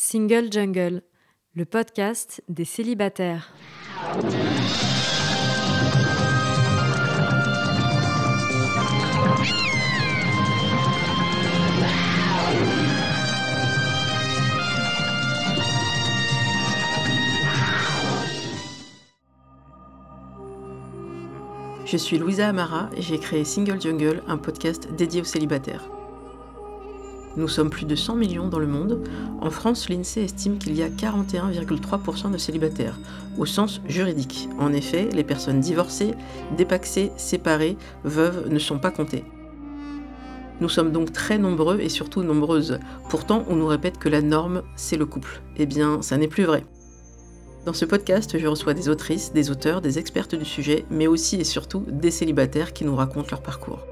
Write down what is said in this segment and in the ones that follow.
Single Jungle, le podcast des célibataires. Je suis Louisa Amara et j'ai créé Single Jungle, un podcast dédié aux célibataires. Nous sommes plus de 100 millions dans le monde. En France, l'INSEE estime qu'il y a 41,3% de célibataires, au sens juridique. En effet, les personnes divorcées, dépaxées, séparées, veuves ne sont pas comptées. Nous sommes donc très nombreux et surtout nombreuses. Pourtant, on nous répète que la norme, c'est le couple. Eh bien, ça n'est plus vrai. Dans ce podcast, je reçois des autrices, des auteurs, des expertes du sujet, mais aussi et surtout des célibataires qui nous racontent leur parcours.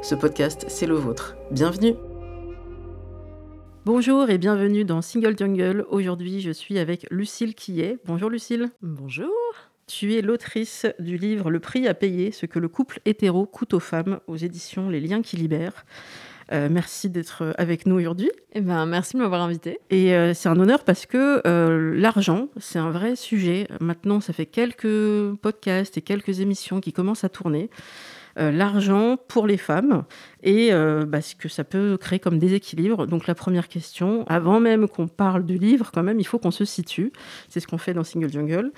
Ce podcast, c'est le vôtre. Bienvenue Bonjour et bienvenue dans Single Jungle. Aujourd'hui, je suis avec Lucille Quillet. Bonjour Lucille. Bonjour. Tu es l'autrice du livre Le prix à payer, ce que le couple hétéro coûte aux femmes aux éditions Les liens qui libèrent. Euh, merci d'être avec nous aujourd'hui. Eh ben, merci de m'avoir invité. Et euh, c'est un honneur parce que euh, l'argent, c'est un vrai sujet. Maintenant, ça fait quelques podcasts et quelques émissions qui commencent à tourner. L'argent pour les femmes et bah, ce que ça peut créer comme déséquilibre. Donc la première question, avant même qu'on parle du livre, quand même, il faut qu'on se situe. C'est ce qu'on fait dans Single Jungle.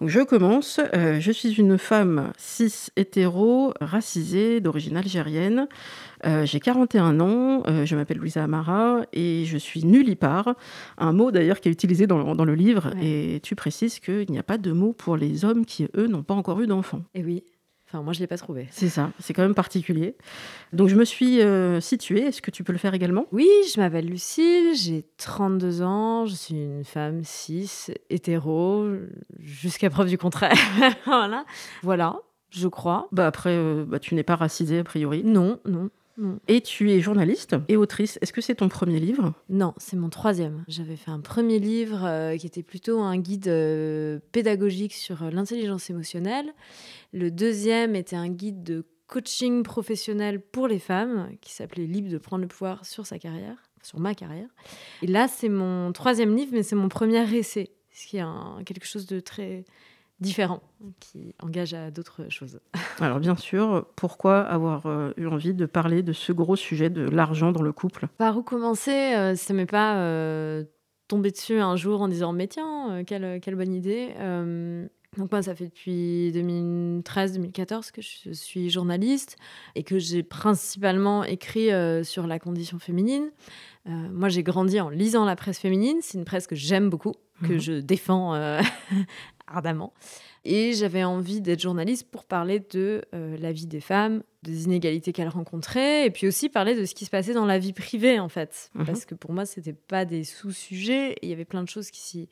Donc je commence. je suis une femme cis hétéro, racisée, d'origine algérienne. Euh, j'ai 41 ans, euh, je m'appelle Louisa Amara et je suis nullipare. Un mot d'ailleurs qui est utilisé dans, dans le livre. Et tu précises qu'il n'y a pas de mot pour les hommes qui, eux, n'ont pas encore eu d'enfants. Et oui. Enfin, moi, je ne l'ai pas trouvé. C'est ça, c'est quand même particulier. Donc, je me suis euh, située. Est-ce que tu peux le faire également? Oui, je m'appelle Lucille, j'ai 32 ans, je suis une femme cis, hétéro, jusqu'à preuve du contraire. voilà. Voilà, je crois. Bah après, bah, tu n'es pas racisée a priori Non, non. Et tu es journaliste et autrice. Est-ce que c'est ton premier livre? Non, c'est mon troisième. J'avais fait un premier livre euh, qui était plutôt un guide euh, pédagogique sur euh, l'intelligence émotionnelle. Le deuxième était un guide de coaching professionnel pour les femmes qui s'appelait Libre de prendre le pouvoir sur sa carrière, sur ma carrière. Et là, c'est mon troisième livre, mais c'est mon premier essai, ce qui est quelque chose de très différent qui engage à d'autres choses. Alors bien sûr, pourquoi avoir euh, eu envie de parler de ce gros sujet de l'argent dans le couple? Par où commencer? Euh, Ça m'est pas euh, tombé dessus un jour en disant mais tiens, quelle, quelle bonne idée. Donc moi, ça fait depuis 2013-2014 que je suis journaliste et que j'ai principalement écrit sur la condition féminine. moi, j'ai grandi en lisant la presse féminine. C'est une presse que j'aime beaucoup, que mhm. je défends ardemment. Et j'avais envie d'être journaliste pour parler de euh, la vie des femmes, des inégalités qu'elles rencontraient, et puis aussi parler de ce qui se passait dans la vie privée, en fait. Mhm. Parce que pour moi, ce n'était pas des sous-sujets, il y avait plein de choses qui s'y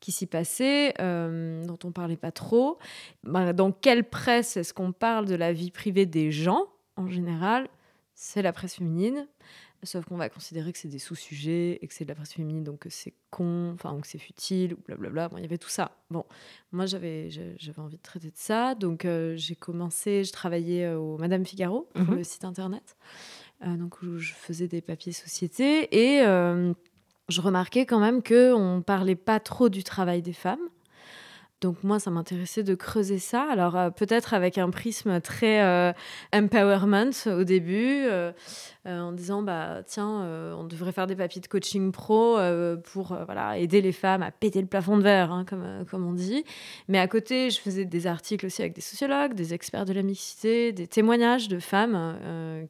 qui s'y passaient, euh, dont on parlait pas trop. Ben, dans quelle presse est-ce qu'on parle de la vie privée des gens, en général? C'est la presse féminine. Sauf qu'on va considérer que c'est des sous-sujets et que c'est de la presse féminine, donc que c'est con, enfin, que c'est futile, ou blablabla. Bon, il y avait tout ça. Bon, moi, j'avais, j'avais envie de traiter de ça. Donc, euh, j'ai commencé, je travaillais euh, au Madame Figaro, pour mhm. le site internet, euh, donc où je faisais des papiers société. Et je remarquais quand même qu'on ne parlait pas trop du travail des femmes. Donc moi, ça m'intéressait de creuser ça. Alors peut-être avec un prisme très empowerment au début, euh, en disant bah tiens euh, on devrait faire des papiers de coaching pro euh, pour voilà aider les femmes à péter le plafond de verre hein, comme comme on dit mais à côté je faisais des articles aussi avec des sociologues des experts de la mixité des témoignages de femmes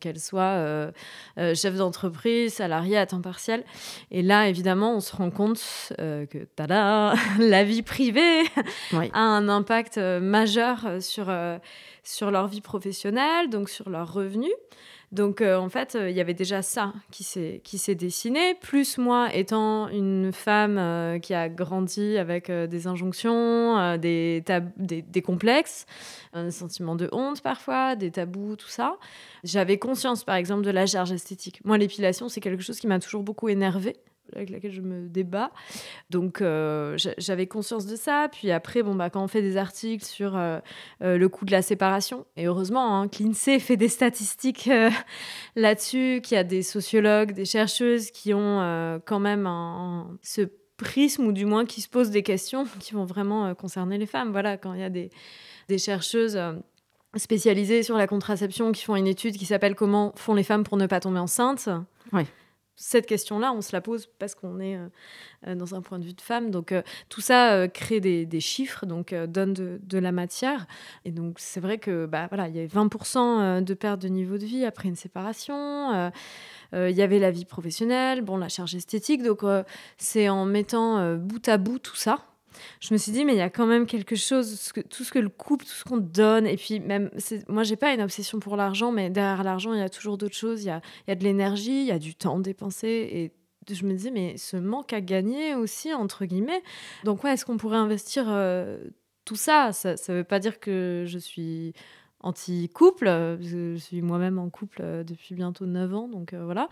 qu'elles soient chefs d'entreprise salariées à temps partiel et là évidemment on se rend compte que tada la vie privée a un impact majeur sur sur leur vie professionnelle donc sur leurs revenus donc euh, en fait, euh, il y avait déjà ça qui s'est dessiné. Plus moi étant une femme euh, qui a grandi avec des injonctions, des, des, des, complexes, un sentiment de honte parfois, des tabous, tout ça. J'avais conscience par exemple de la charge esthétique. Moi, l'épilation, c'est quelque chose qui m'a toujours beaucoup énervée avec laquelle je me débat. Donc j'avais conscience de ça. Puis après, bon, bah, quand on fait des articles sur le coût de la séparation, et heureusement, hein, l'INSEE fait des statistiques là-dessus, qu'il y a des sociologues, des chercheuses qui ont quand même ce prisme, ou du moins qui se posent des questions qui vont vraiment concerner les femmes. Voilà, quand il y a des, des chercheuses spécialisées sur la contraception qui font une étude qui s'appelle Comment font les femmes pour ne pas tomber enceinte Cette question-là, on se la pose parce qu'on est euh, euh, dans un point de vue de femme. Donc euh, tout ça crée des, chiffres, donc donne de, la matière. Et donc c'est vrai que bah, voilà, il y a 20% de perte de niveau de vie après une séparation. Il y avait la vie professionnelle, bon, la charge esthétique. Donc c'est en mettant bout à bout tout ça je me suis dit, mais il y a quand même quelque chose, tout ce que le couple, tout ce qu'on donne, et puis même, moi, j'ai pas une obsession pour l'argent, mais derrière l'argent, il y a toujours d'autres choses. Il y a, y a de l'énergie, il y a du temps dépensé, et je me disais, mais ce manque à gagner aussi, entre guillemets. Donc, ouais, est-ce qu'on pourrait investir euh, tout ça? Ça ne veut pas dire que je suis anti-couple. Je suis moi-même en couple euh, depuis bientôt 9 ans, donc euh, voilà.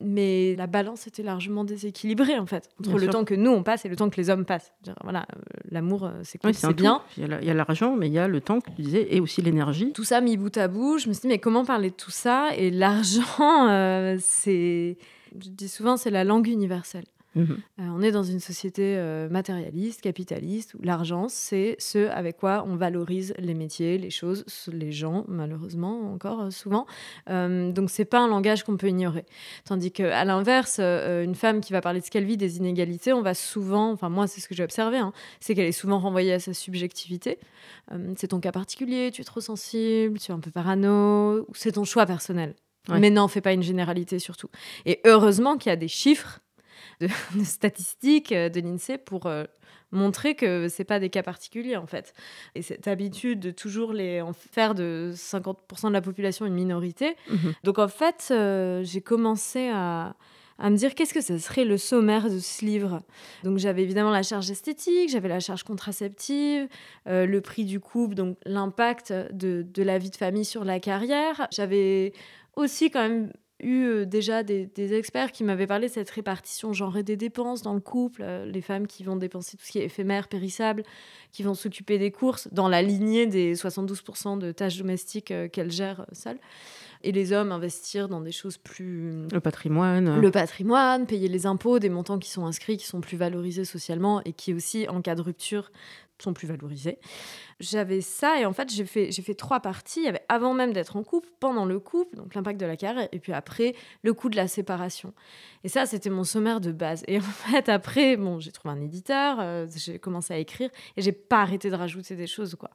Mais la balance était largement déséquilibrée, en fait, entre le temps que nous, on passe et le temps que les hommes passent. Voilà, euh, l'amour, c'est cool, c'est bien. Il y a l'argent, mais il y a le temps, que tu disais, et aussi l'énergie. Tout ça mis bout à bout, je me suis dit, mais comment parler de tout ça? Et l'argent, c'est... Je dis souvent, c'est la langue universelle. Euh, on est dans une société euh, matérialiste, capitaliste, où l'argent, c'est ce avec quoi on valorise les métiers, les choses, les gens, malheureusement, encore euh, souvent. donc, c'est pas un langage qu'on peut ignorer. Tandis qu'à l'inverse, une femme qui va parler de ce qu'elle vit, des inégalités, on va souvent, enfin, moi, c'est ce que j'ai observé, hein, c'est qu'elle est souvent renvoyée à sa subjectivité. c'est ton cas particulier, tu es trop sensible, tu es un peu parano, c'est ton choix personnel. Mais non, fais pas une généralité surtout. Et heureusement qu'il y a des chiffres de, statistiques euh, de l'INSEE pour euh, montrer que c'est pas des cas particuliers en fait. Et cette habitude de toujours les en faire de 50% de la population une minorité. Mhm. Donc en fait, euh, j'ai commencé à, à me dire qu'est-ce que ce serait le sommaire de ce livre? Donc j'avais évidemment la charge esthétique, j'avais la charge contraceptive, le prix du couple, donc l'impact de, de, la vie de famille sur la carrière. J'avais aussi quand même eu euh, déjà des, experts qui m'avaient parlé de cette répartition genrée des dépenses dans le couple, euh, les femmes qui vont dépenser tout ce qui est éphémère, périssable, qui vont s'occuper des courses dans la lignée des 72% de tâches domestiques euh, qu'elles gèrent seules. Et les hommes investir dans des choses plus... Le patrimoine. Le patrimoine, payer les impôts, des montants qui sont inscrits, qui sont plus valorisés socialement et qui aussi, en cas de rupture, sont plus valorisés. J'avais ça et en fait j'ai fait, j'ai fait trois parties. Il y avait avant même d'être en couple, pendant le couple, donc l'impact de la carrière, et puis après le coût de la séparation. Et ça c'était mon sommaire de base. Et en fait après, bon, j'ai trouvé un éditeur, euh, j'ai commencé à écrire et j'ai pas arrêté de rajouter des choses quoi.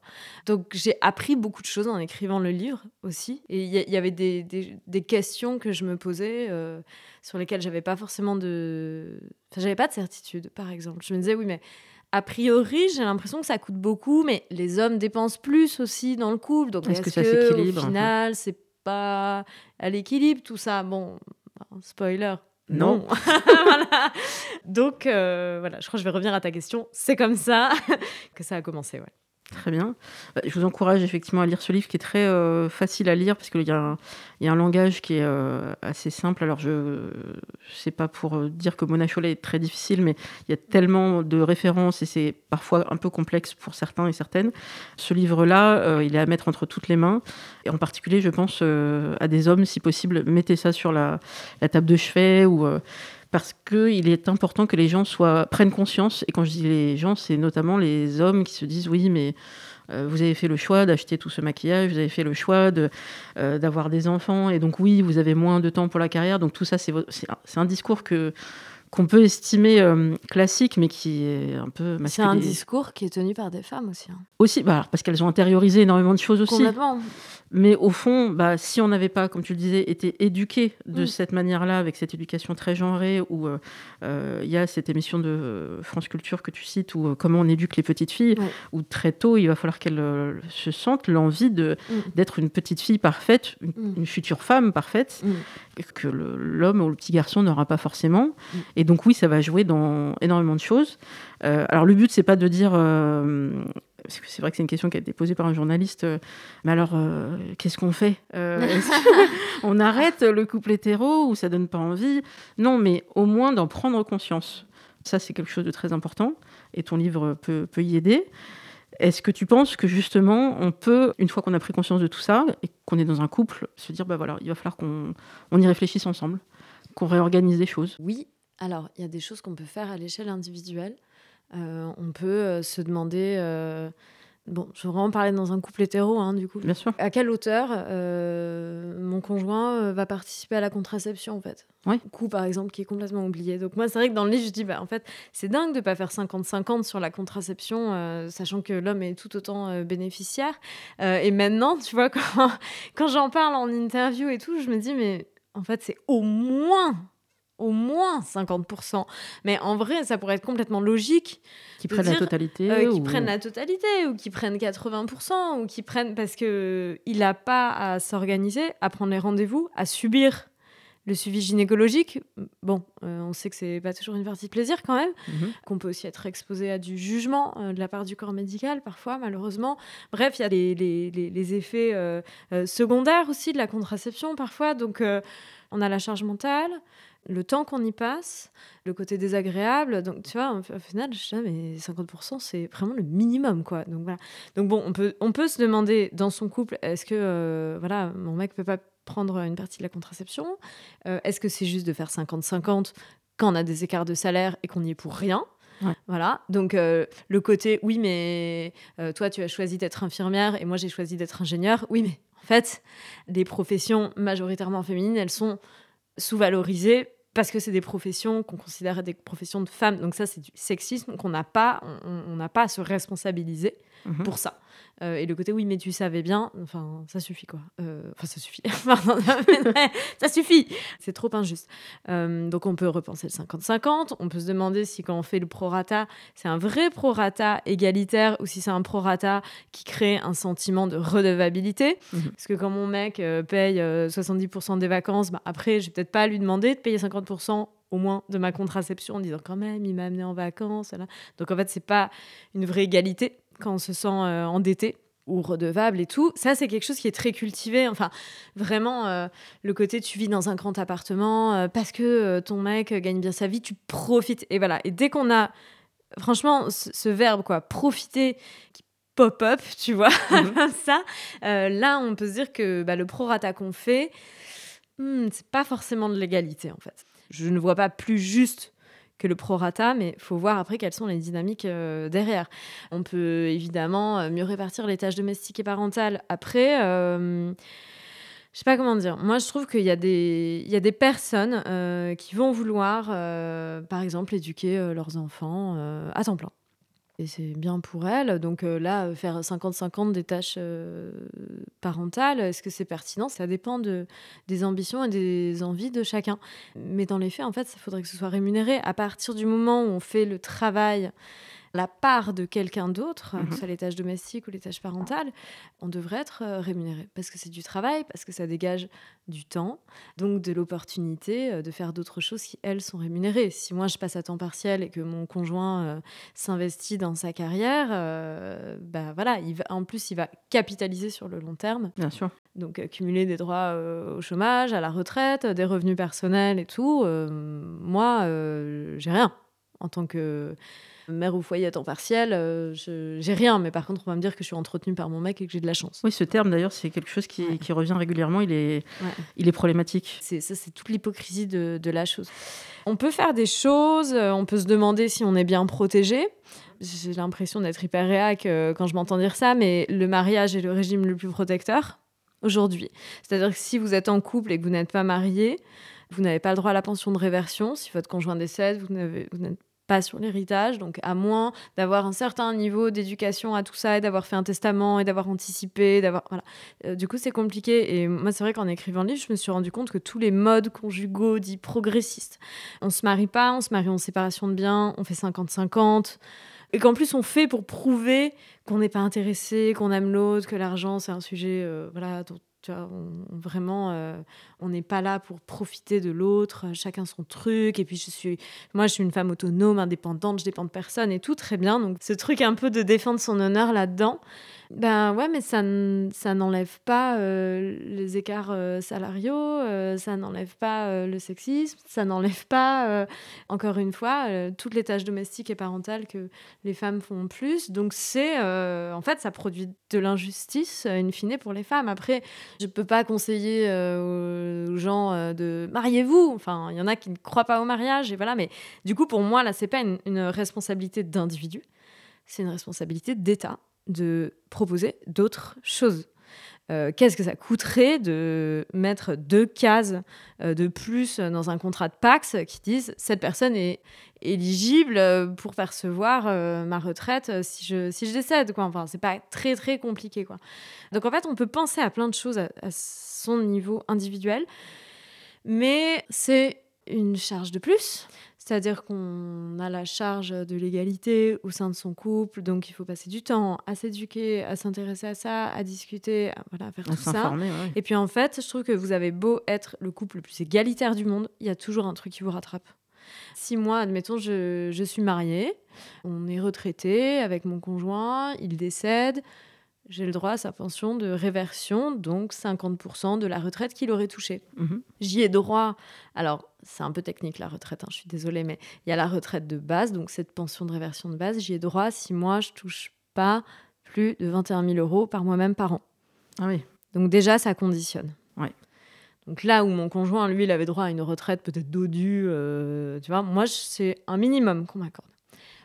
Donc j'ai appris beaucoup de choses en écrivant le livre aussi. Et il y, avait des, des, des, questions que je me posais euh, sur lesquelles j'avais pas forcément de, enfin, j'avais pas de certitude par exemple. Je me disais oui mais a priori, j'ai l'impression que ça coûte beaucoup, mais les hommes dépensent plus aussi dans le couple. Donc, est-ce, que, ça s'équilibre Au final, c'est pas à l'équilibre tout ça? Bon, spoiler. Non. Donc, euh, voilà, je crois que je vais revenir à ta question. C'est comme ça que ça a commencé, ouais. Très bien. Bah, je vous encourage effectivement à lire ce livre qui est très euh, facile à lire parce qu'il y, a un langage qui est euh, assez simple. Alors, je ne sais pas pour euh, dire que Mona Chollet est très difficile, mais il y a tellement de références et c'est parfois un peu complexe pour certains et certaines. Ce livre-là, il est à mettre entre toutes les mains. Et en particulier, je pense à des hommes, si possible, mettez ça sur la, la table de chevet ou parce qu'il est important que les gens soient, prennent conscience. Et quand je dis les gens, c'est notamment les hommes qui se disent oui, mais euh, vous avez fait le choix d'acheter tout ce maquillage, vous avez fait le choix euh, d'avoir des enfants, et donc oui, vous avez moins de temps pour la carrière. Donc tout ça, c'est un discours que qu'on peut estimer euh, classique, mais qui est un peu C'est un discours qui est tenu par des femmes aussi. Hein. Aussi, bah, parce qu'elles ont intériorisé énormément de choses aussi. Complètement. Mais au fond, bah, si on n'avait pas, comme tu le disais, été éduqué de mm. cette manière-là, avec cette éducation très genrée, où euh, euh, il y a cette émission de France Culture que tu cites, où comment on éduque les petites filles, où très tôt, il va falloir qu'elles se sentent l'envie mm. d'être une petite fille parfaite, une, mm. future femme parfaite, que l'homme ou le petit garçon n'aura pas forcément. Et et donc oui, ça va jouer dans énormément de choses. Euh, alors le but, c'est pas de dire euh, parce que c'est vrai que c'est une question qui a été posée par un journaliste. mais alors, qu'est-ce qu'on fait On arrête le couple hétéro ou ça donne pas envie? Non, mais au moins d'en prendre conscience. Ça, c'est quelque chose de très important et ton livre peut, peut y aider. Est-ce que tu penses que justement, on peut, une fois qu'on a pris conscience de tout ça et qu'on est dans un couple, se dire, bah voilà, il va falloir qu'on on y réfléchisse ensemble, qu'on réorganise les choses? Oui, alors il y a des choses qu'on peut faire à l'échelle individuelle. Euh, on peut euh, se demander euh, Bon, je vais vraiment parler dans un couple hétéro, hein, du coup. Bien sûr. À quelle hauteur euh, mon conjoint va participer à la contraception, en fait? Oui. Coup, par exemple, qui est complètement oublié. Donc, moi, c'est vrai que dans le livre, je dis, bah, en fait, c'est dingue de ne pas faire 50-50 sur la contraception, sachant que l'homme est tout autant bénéficiaire. et maintenant, tu vois, quand, quand j'en parle en interview et tout, je me dis, mais en fait, c'est au moins au moins 50%. Mais en vrai, ça pourrait être complètement logique. Qui prennent la totalité. Euh, qui prennent la totalité, ou qui prennent 80%, ou qui prennent. Parce qu'il n'a pas à s'organiser, à prendre les rendez-vous, à subir le suivi gynécologique. Bon, euh, on sait que c'est pas toujours une partie de plaisir quand même, mhm. qu'on peut aussi être exposé à du jugement euh, de la part du corps médical parfois, malheureusement. Bref, il y a les, les, les, effets secondaires aussi de la contraception parfois. Donc, on a la charge mentale le temps qu'on y passe, le côté désagréable. Donc, tu vois, au final, je sais, mais 50%, c'est vraiment le minimum, quoi. Donc, voilà. Donc, bon, on peut, on peut se demander dans son couple, est-ce que, euh, voilà, mon mec peut pas prendre une partie de la contraception euh, Est-ce que c'est juste de faire 50-50 quand on a des écarts de salaire et qu'on y est pour rien? Voilà, donc euh, le côté, oui, mais toi, tu as choisi d'être infirmière et moi, j'ai choisi d'être ingénieur. Oui, mais en fait, les professions majoritairement féminines, elles sont sous-valorisées parce que c'est des professions qu'on considère des professions de femmes. Donc ça, c'est du sexisme qu'on n'a pas, on n'a pas à se responsabiliser mhm. pour ça. Euh, et le côté oui, mais tu savais bien, enfin, ça suffit quoi. Euh, enfin, ça suffit. ça suffit. C'est trop injuste. Euh, donc on peut repenser le 50-50. On peut se demander si quand on fait le prorata, c'est un vrai prorata égalitaire ou si c'est un prorata qui crée un sentiment de redevabilité. Mhm. Parce que quand mon mec paye 70% des vacances, bah, après, je vais peut-être pas lui demander de payer 50% au moins de ma contraception en disant quand même il m'a amené en vacances. Donc en fait, c'est pas une vraie égalité quand on se sent euh, endetté ou redevable et tout. Ça, c'est quelque chose qui est très cultivé. Enfin, vraiment, euh, le côté tu vis dans un grand appartement euh, parce que ton mec gagne bien sa vie, tu profites. Et voilà. Et dès qu'on a, franchement, ce, verbe, quoi, profiter, qui pop-up, tu vois, mhm. ça, là, on peut se dire que bah, le prorata qu'on fait, hmm, c'est pas forcément de l'égalité, en fait. Je ne vois pas plus juste que le prorata, mais il faut voir après quelles sont les dynamiques euh, derrière. On peut évidemment euh, mieux répartir les tâches domestiques et parentales. Après, euh, je sais pas comment dire. Moi, je trouve qu'il y, y a des personnes qui vont vouloir, par exemple, éduquer leurs enfants à temps plein et c'est bien pour elle. Donc euh, là, faire 50-50 des tâches euh, parentales, est-ce que c'est pertinent? Ça dépend de, des ambitions et des envies de chacun. Mais dans les faits, en fait, ça faudrait que ce soit rémunéré. À partir du moment où on fait le travail la part de quelqu'un d'autre, que ce mhm. soit les tâches domestiques ou les tâches parentales, on devrait être euh, rémunéré parce que c'est du travail, parce que ça dégage du temps, donc de l'opportunité euh, de faire d'autres choses qui, elles, sont rémunérées. Si moi, je passe à temps partiel et que mon conjoint euh, s'investit dans sa carrière, bah voilà, il va, en plus, il va capitaliser sur le long terme. Bien sûr. Donc, accumuler des droits au chômage, à la retraite, des revenus personnels et tout. moi, j'ai rien en tant que mère au foyer à temps partiel, euh, j'ai rien. Mais par contre, on va me dire que je suis entretenue par mon mec et que j'ai de la chance. Oui, ce terme d'ailleurs, c'est quelque chose qui, qui, revient régulièrement. Il est, il est problématique. C'est ça, c'est toute l'hypocrisie de, de, la chose. On peut faire des choses. Euh, on peut se demander si on est bien protégé. J'ai l'impression d'être hyper réac euh, quand je m'entends dire ça, mais le mariage est le régime le plus protecteur aujourd'hui. C'est-à-dire que si vous êtes en couple et que vous n'êtes pas marié, vous n'avez pas le droit à la pension de réversion. Si votre conjoint décède, vous n'êtes sur l'héritage, donc à moins d'avoir un certain niveau d'éducation à tout ça et d'avoir fait un testament et d'avoir anticipé, d'avoir voilà. Euh, du coup, c'est compliqué et moi c'est vrai qu'en écrivant le livre, je me suis rendu compte que tous les modes conjugaux dits progressistes, on se marie pas, on se marie en séparation de biens, on fait 50-50 et qu'en plus on fait pour prouver qu'on n'est pas intéressé, qu'on aime l'autre, que l'argent c'est un sujet euh, voilà Tu vois, on- vraiment, euh, on n'est pas là pour profiter de l'autre, euh, chacun son truc. Et puis, je suis, moi, je suis une femme autonome, indépendante, je dépends de personne et tout, très bien. Donc, ce truc un peu de défendre son honneur là-dedans, ben ouais, mais ça, ça n'enlève pas euh, les écarts euh, salariaux, euh, ça n'enlève pas le sexisme, ça n'enlève pas, encore une fois, toutes les tâches domestiques et parentales que les femmes font plus. Donc, c'est, en fait, ça produit de l'injustice, in fine, pour les femmes. Après, je peux pas conseiller aux gens de mariez-vous. Enfin, il y en a qui ne croient pas au mariage, et voilà. Mais du coup, pour moi, là, c'est pas une responsabilité d'individu, c'est une responsabilité d'État de proposer d'autres choses. Euh, Qu'est-ce que ça coûterait de mettre deux cases euh, de plus dans un contrat de Pax qui disent cette personne est éligible euh, pour percevoir ma retraite si je, si je décède quoi. Enfin, c'est pas très très compliqué quoi. Donc en fait, on peut penser à plein de choses à son niveau individuel, mais c'est une charge de plus. C'est-à-dire qu'on a la charge de l'égalité au sein de son couple, donc il faut passer du temps à s'éduquer, à s'intéresser à ça, à discuter, à, voilà, à faire À tout ça. ouais. Et puis en fait, je trouve que vous avez beau être le couple le plus égalitaire du monde, il y a toujours un truc qui vous rattrape. Si moi, admettons, je, je suis mariée, on est retraité avec mon conjoint, il décède, j'ai le droit à sa pension de réversion, donc 50% de la retraite qu'il aurait touchée. Mhm. J'y ai droit. Alors, c'est un peu technique la retraite, hein, je suis désolée, mais il y a la retraite de base, donc cette pension de réversion de base, j'y ai droit si moi je touche pas plus de 21 000 euros par mois-même par an. Ah oui. Donc déjà, ça conditionne. Ouais. Donc là où mon conjoint, lui, il avait droit à une retraite peut-être dodue, euh, tu vois, moi, c'est un minimum qu'on m'accorde.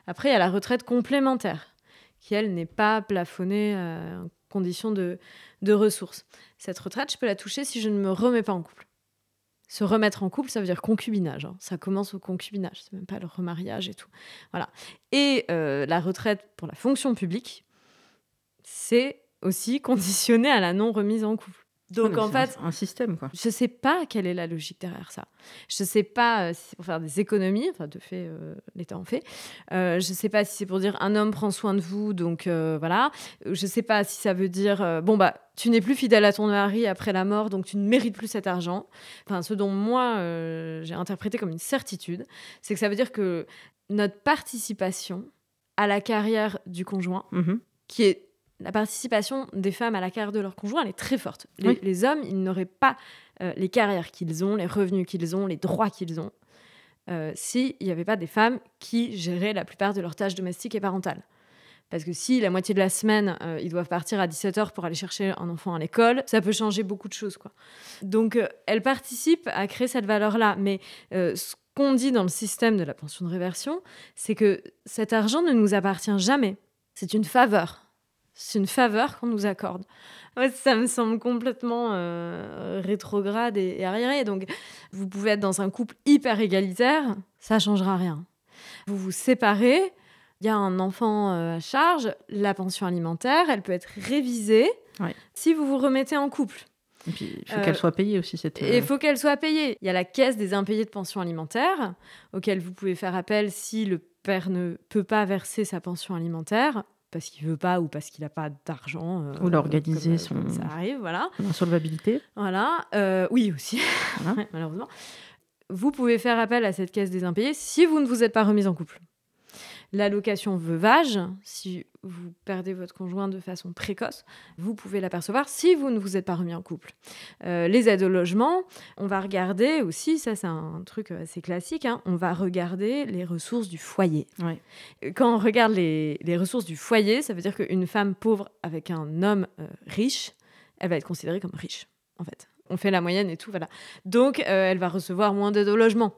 Après, il y a la retraite complémentaire, qui, elle, n'est pas plafonnée euh, en condition de, ressources. Cette retraite, je peux la toucher si je ne me remets pas en couple. Se remettre en couple, ça veut dire concubinage. hein. Ça commence au concubinage, c'est même pas le remariage et tout. Voilà. Et euh, la retraite pour la fonction publique, c'est aussi conditionné à la non-remise en couple. Donc en fait, un, un système quoi. je sais pas quelle est la logique derrière ça. Je sais pas euh, si c'est pour faire des économies, enfin de fait, euh, l'État en fait. Euh, je sais pas si c'est pour dire un homme prend soin de vous, donc euh, voilà. Je sais pas si ça veut dire bon bah tu n'es plus fidèle à ton mari après la mort, donc tu ne mérites plus cet argent. Enfin, ce dont moi j'ai interprété comme une certitude, c'est que ça veut dire que notre participation à la carrière du conjoint Mhm. qui est la participation des femmes à la carrière de leur conjoint, elle est très forte. Les, Oui. les hommes, ils n'auraient pas euh, les carrières qu'ils ont, les revenus qu'ils ont, les droits qu'ils ont, euh, s'il n'y avait pas des femmes qui géraient la plupart de leurs tâches domestiques et parentales. Parce que si la moitié de la semaine, euh, ils doivent partir à 17h pour aller chercher un enfant à l'école, ça peut changer beaucoup de choses. Quoi. Donc, euh, elle participe à créer cette valeur-là. Mais ce qu'on dit dans le système de la pension de réversion, c'est que cet argent ne nous appartient jamais. C'est une faveur. C'est une faveur qu'on nous accorde. Ouais, ça me semble complètement euh, rétrograde et, et arriéré. Donc, vous pouvez être dans un couple hyper égalitaire, ça changera rien. Vous vous séparez, il y a un enfant euh, à charge, la pension alimentaire, elle peut être révisée Ouais. si vous vous remettez en couple. Et puis il faut Euh, qu'elle soit payée aussi cette. Et il euh, faut qu'elle soit payée. Il y a la caisse des impayés de pension alimentaire, auquel vous pouvez faire appel si le père ne peut pas verser sa pension alimentaire, parce qu'il veut pas ou parce qu'il n'a pas d'argent. euh, Ou l'organiser, comme, son- Ça arrive, voilà. L'insolvabilité. Voilà. Euh, oui, aussi, Voilà. Malheureusement. Vous pouvez faire appel à cette caisse des impayés si vous ne vous êtes pas remis en couple. L'allocation veuvage, si vous perdez votre conjoint de façon précoce, vous pouvez l'apercevoir si vous ne vous êtes pas remis en couple. Euh, les aides au logement, on va regarder aussi, ça c'est un truc assez classique, hein, on va regarder les ressources du foyer. Ouais. Quand on regarde les, les ressources du foyer, ça veut dire qu'une femme pauvre avec un homme euh, riche, elle va être considérée comme riche, en fait. On fait la moyenne et tout, voilà. Donc, euh, elle va recevoir moins d'aide au logement.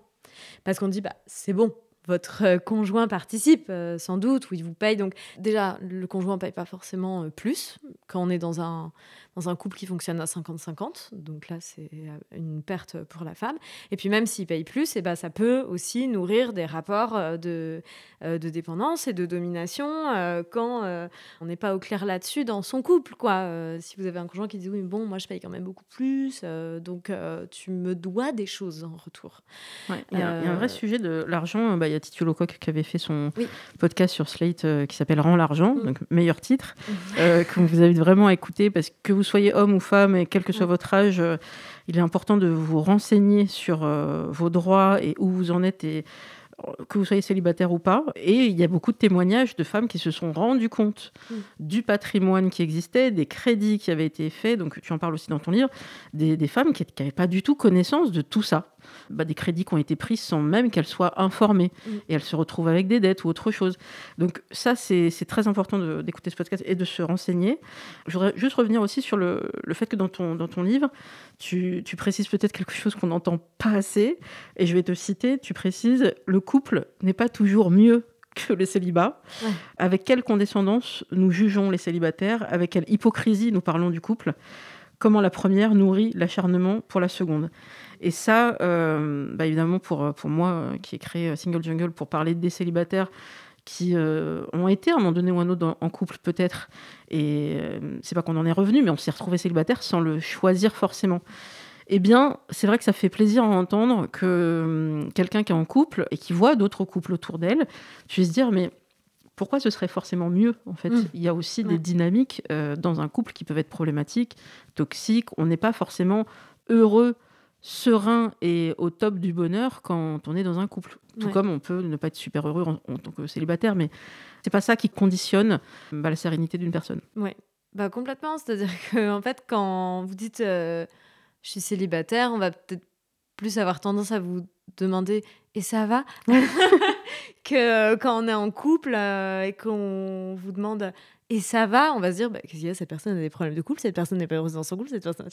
Parce qu'on dit, bah, c'est bon, votre euh, conjoint participe, euh, sans doute, ou il vous paye. Donc, déjà, le conjoint ne paye pas forcément euh, plus quand on est dans un, dans un couple qui fonctionne à 50-50. Donc là, c'est euh, une perte pour la femme. Et puis, même s'il paye plus, eh ben, ça peut aussi nourrir des rapports euh, de, euh, de dépendance et de domination quand on n'est pas au clair là-dessus dans son couple. Quoi. Si vous avez un conjoint qui dit oui, bon, moi je paye quand même beaucoup plus, donc tu me dois des choses en retour. Ouais, Il y, a il y a un vrai sujet de l'argent. bah, Il y a Titio Lecoq qui avait fait son podcast sur Slate qui s'appelle Rends l'argent, mm. donc meilleur titre, que vous invite vraiment à écouter parce que vous soyez homme ou femme et quel que soit votre âge, il est important de vous renseigner sur vos droits et où vous en êtes et que vous soyez célibataire ou pas. Et il y a beaucoup de témoignages de femmes qui se sont rendues compte mm. du patrimoine qui existait, des crédits qui avaient été faits. Donc, tu en parles aussi dans ton livre, des, femmes qui n'avaient pas du tout connaissance de tout ça. Bah, des crédits qui ont été pris sans même qu'elles soient informées. Mm. Et elles se retrouvent avec des dettes ou autre chose. Donc, ça, c'est très important d'écouter ce podcast et de se renseigner. Je voudrais juste revenir aussi sur le, le fait que dans ton, dans ton livre, tu, tu précises peut-être quelque chose qu'on n'entend pas assez. Et je vais te citer, tu précises le couple n'est pas toujours mieux que le célibat. Avec quelle condescendance nous jugeons les célibataires? Avec quelle hypocrisie nous parlons du couple? Comment la première nourrit l'acharnement pour la seconde Et ça, euh, bah, évidemment, pour, pour moi, euh, qui ai créé Single Jungle pour parler des célibataires qui euh, ont été à un moment donné ou un autre en couple peut-être, et c'est pas qu'on en est revenu, mais on s'est retrouvé célibataire sans le choisir forcément eh bien, c'est vrai que ça fait plaisir à entendre que hum, quelqu'un qui est en couple et qui voit d'autres couples autour d'elle puisse dire mais pourquoi ce serait forcément mieux en fait? Mmh. Il y a aussi des dynamiques euh, dans un couple qui peuvent être problématiques, toxiques. On n'est pas forcément heureux, serein et au top du bonheur quand on est dans un couple. Tout comme on peut ne pas être super heureux en, tant que célibataire, mais c'est pas ça qui conditionne bah, la sérénité d'une personne. Oui, bah complètement. C'est-à-dire que en fait, quand vous dites euh, je suis célibataire, on va peut-être plus avoir tendance à vous demander et ça va que euh, quand on est en couple euh, et qu'on vous demande et ça va, on va se dire bah, qu'est-ce qu'il y a cette personne a des problèmes de couple, cette personne n'est pas heureuse dans son couple, cette personne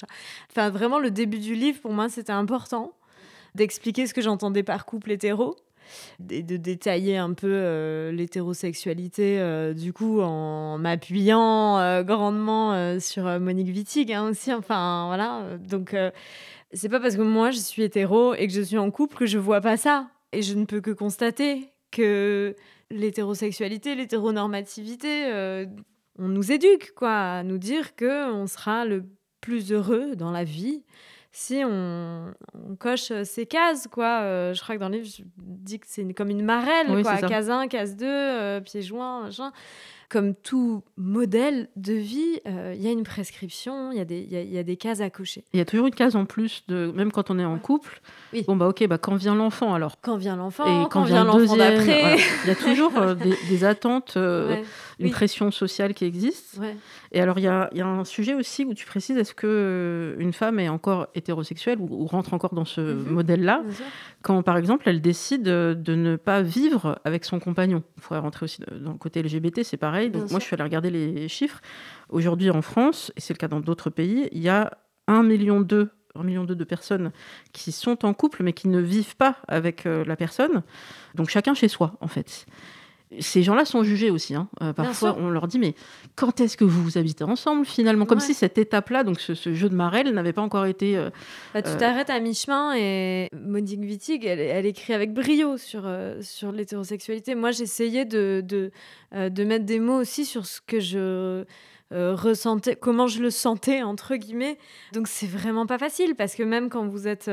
enfin vraiment le début du livre pour moi c'était important d'expliquer ce que j'entendais par couple hétéro et de détailler un peu euh, l'hétérosexualité, euh, du coup, en m'appuyant euh, grandement sur Monique Wittig hein, aussi. Enfin, voilà. Donc, c'est pas parce que moi, je suis hétéro et que je suis en couple que je vois pas ça. Et je ne peux que constater que l'hétérosexualité, l'hétéronormativité, on nous éduque, quoi, à nous dire que on sera le plus heureux dans la vie si on, coche euh, ces cases, quoi. Euh, je crois que dans le livre, je dis que c'est comme une marelle, quoi. Case 1, case 2, euh, pieds joints, machin comme tout modèle de vie, euh, il y a une prescription, il y, a des, y, a, des cases à cocher. Il y a toujours une case en plus, de, même quand on est en couple. Bon, bah ok, bah, quand vient l'enfant alors Quand vient l'enfant, et quand, vient, l'enfant d'après. Il y a toujours euh, des, attentes, euh, une pression sociale qui existe. Et alors, il y a, y a, un sujet aussi où tu précises est-ce qu'une femme est encore hétérosexuelle ou, rentre encore dans ce mhm. modèle-là quand, par exemple, elle décide de ne pas vivre avec son compagnon? Il faudrait rentrer aussi dans le côté LGBT, c'est pareil donc moi, je suis allée regarder les chiffres. Aujourd'hui, en France, et c'est le cas dans d'autres pays, il y a 1,2 million million de personnes qui sont en couple mais qui ne vivent pas avec euh, la personne. Donc chacun chez soi, en fait ces gens-là sont jugés aussi. Hein. Euh, parfois, on leur dit, mais quand est-ce que vous vous habitez ensemble finalement? Comme si cette étape-là, donc ce, jeu de marelle, n'avait pas encore été. Euh, bah, tu euh, t'arrêtes à mi-chemin et Monique Wittig, elle, écrit avec brio sur, sur l'hétérosexualité. Moi, j'essayais de, de, de, mettre des mots aussi sur ce que je. ressentais, comment je le sentais entre guillemets. Donc c'est vraiment pas facile parce que même quand vous êtes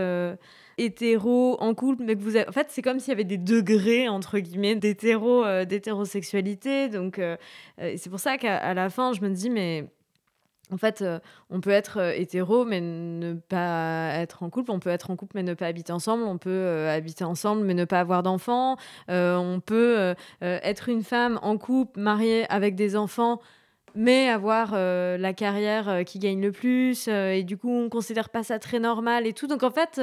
hétéro en couple, mais que vous avez... En fait, c'est comme s'il y avait des degrés, entre guillemets, d'hétéro, euh, d'hétérosexualité. Donc, euh, euh, c'est pour ça qu'à la fin, je me dis, mais en fait, on peut être hétéro mais ne pas être en couple. On peut être en couple mais ne pas habiter ensemble. On peut habiter ensemble mais ne pas avoir d'enfants. on peut être une femme en couple, mariée avec des enfants mais avoir euh, la carrière euh, qui gagne le plus, euh, et du coup, on considère pas ça très normal et tout. Donc, en fait,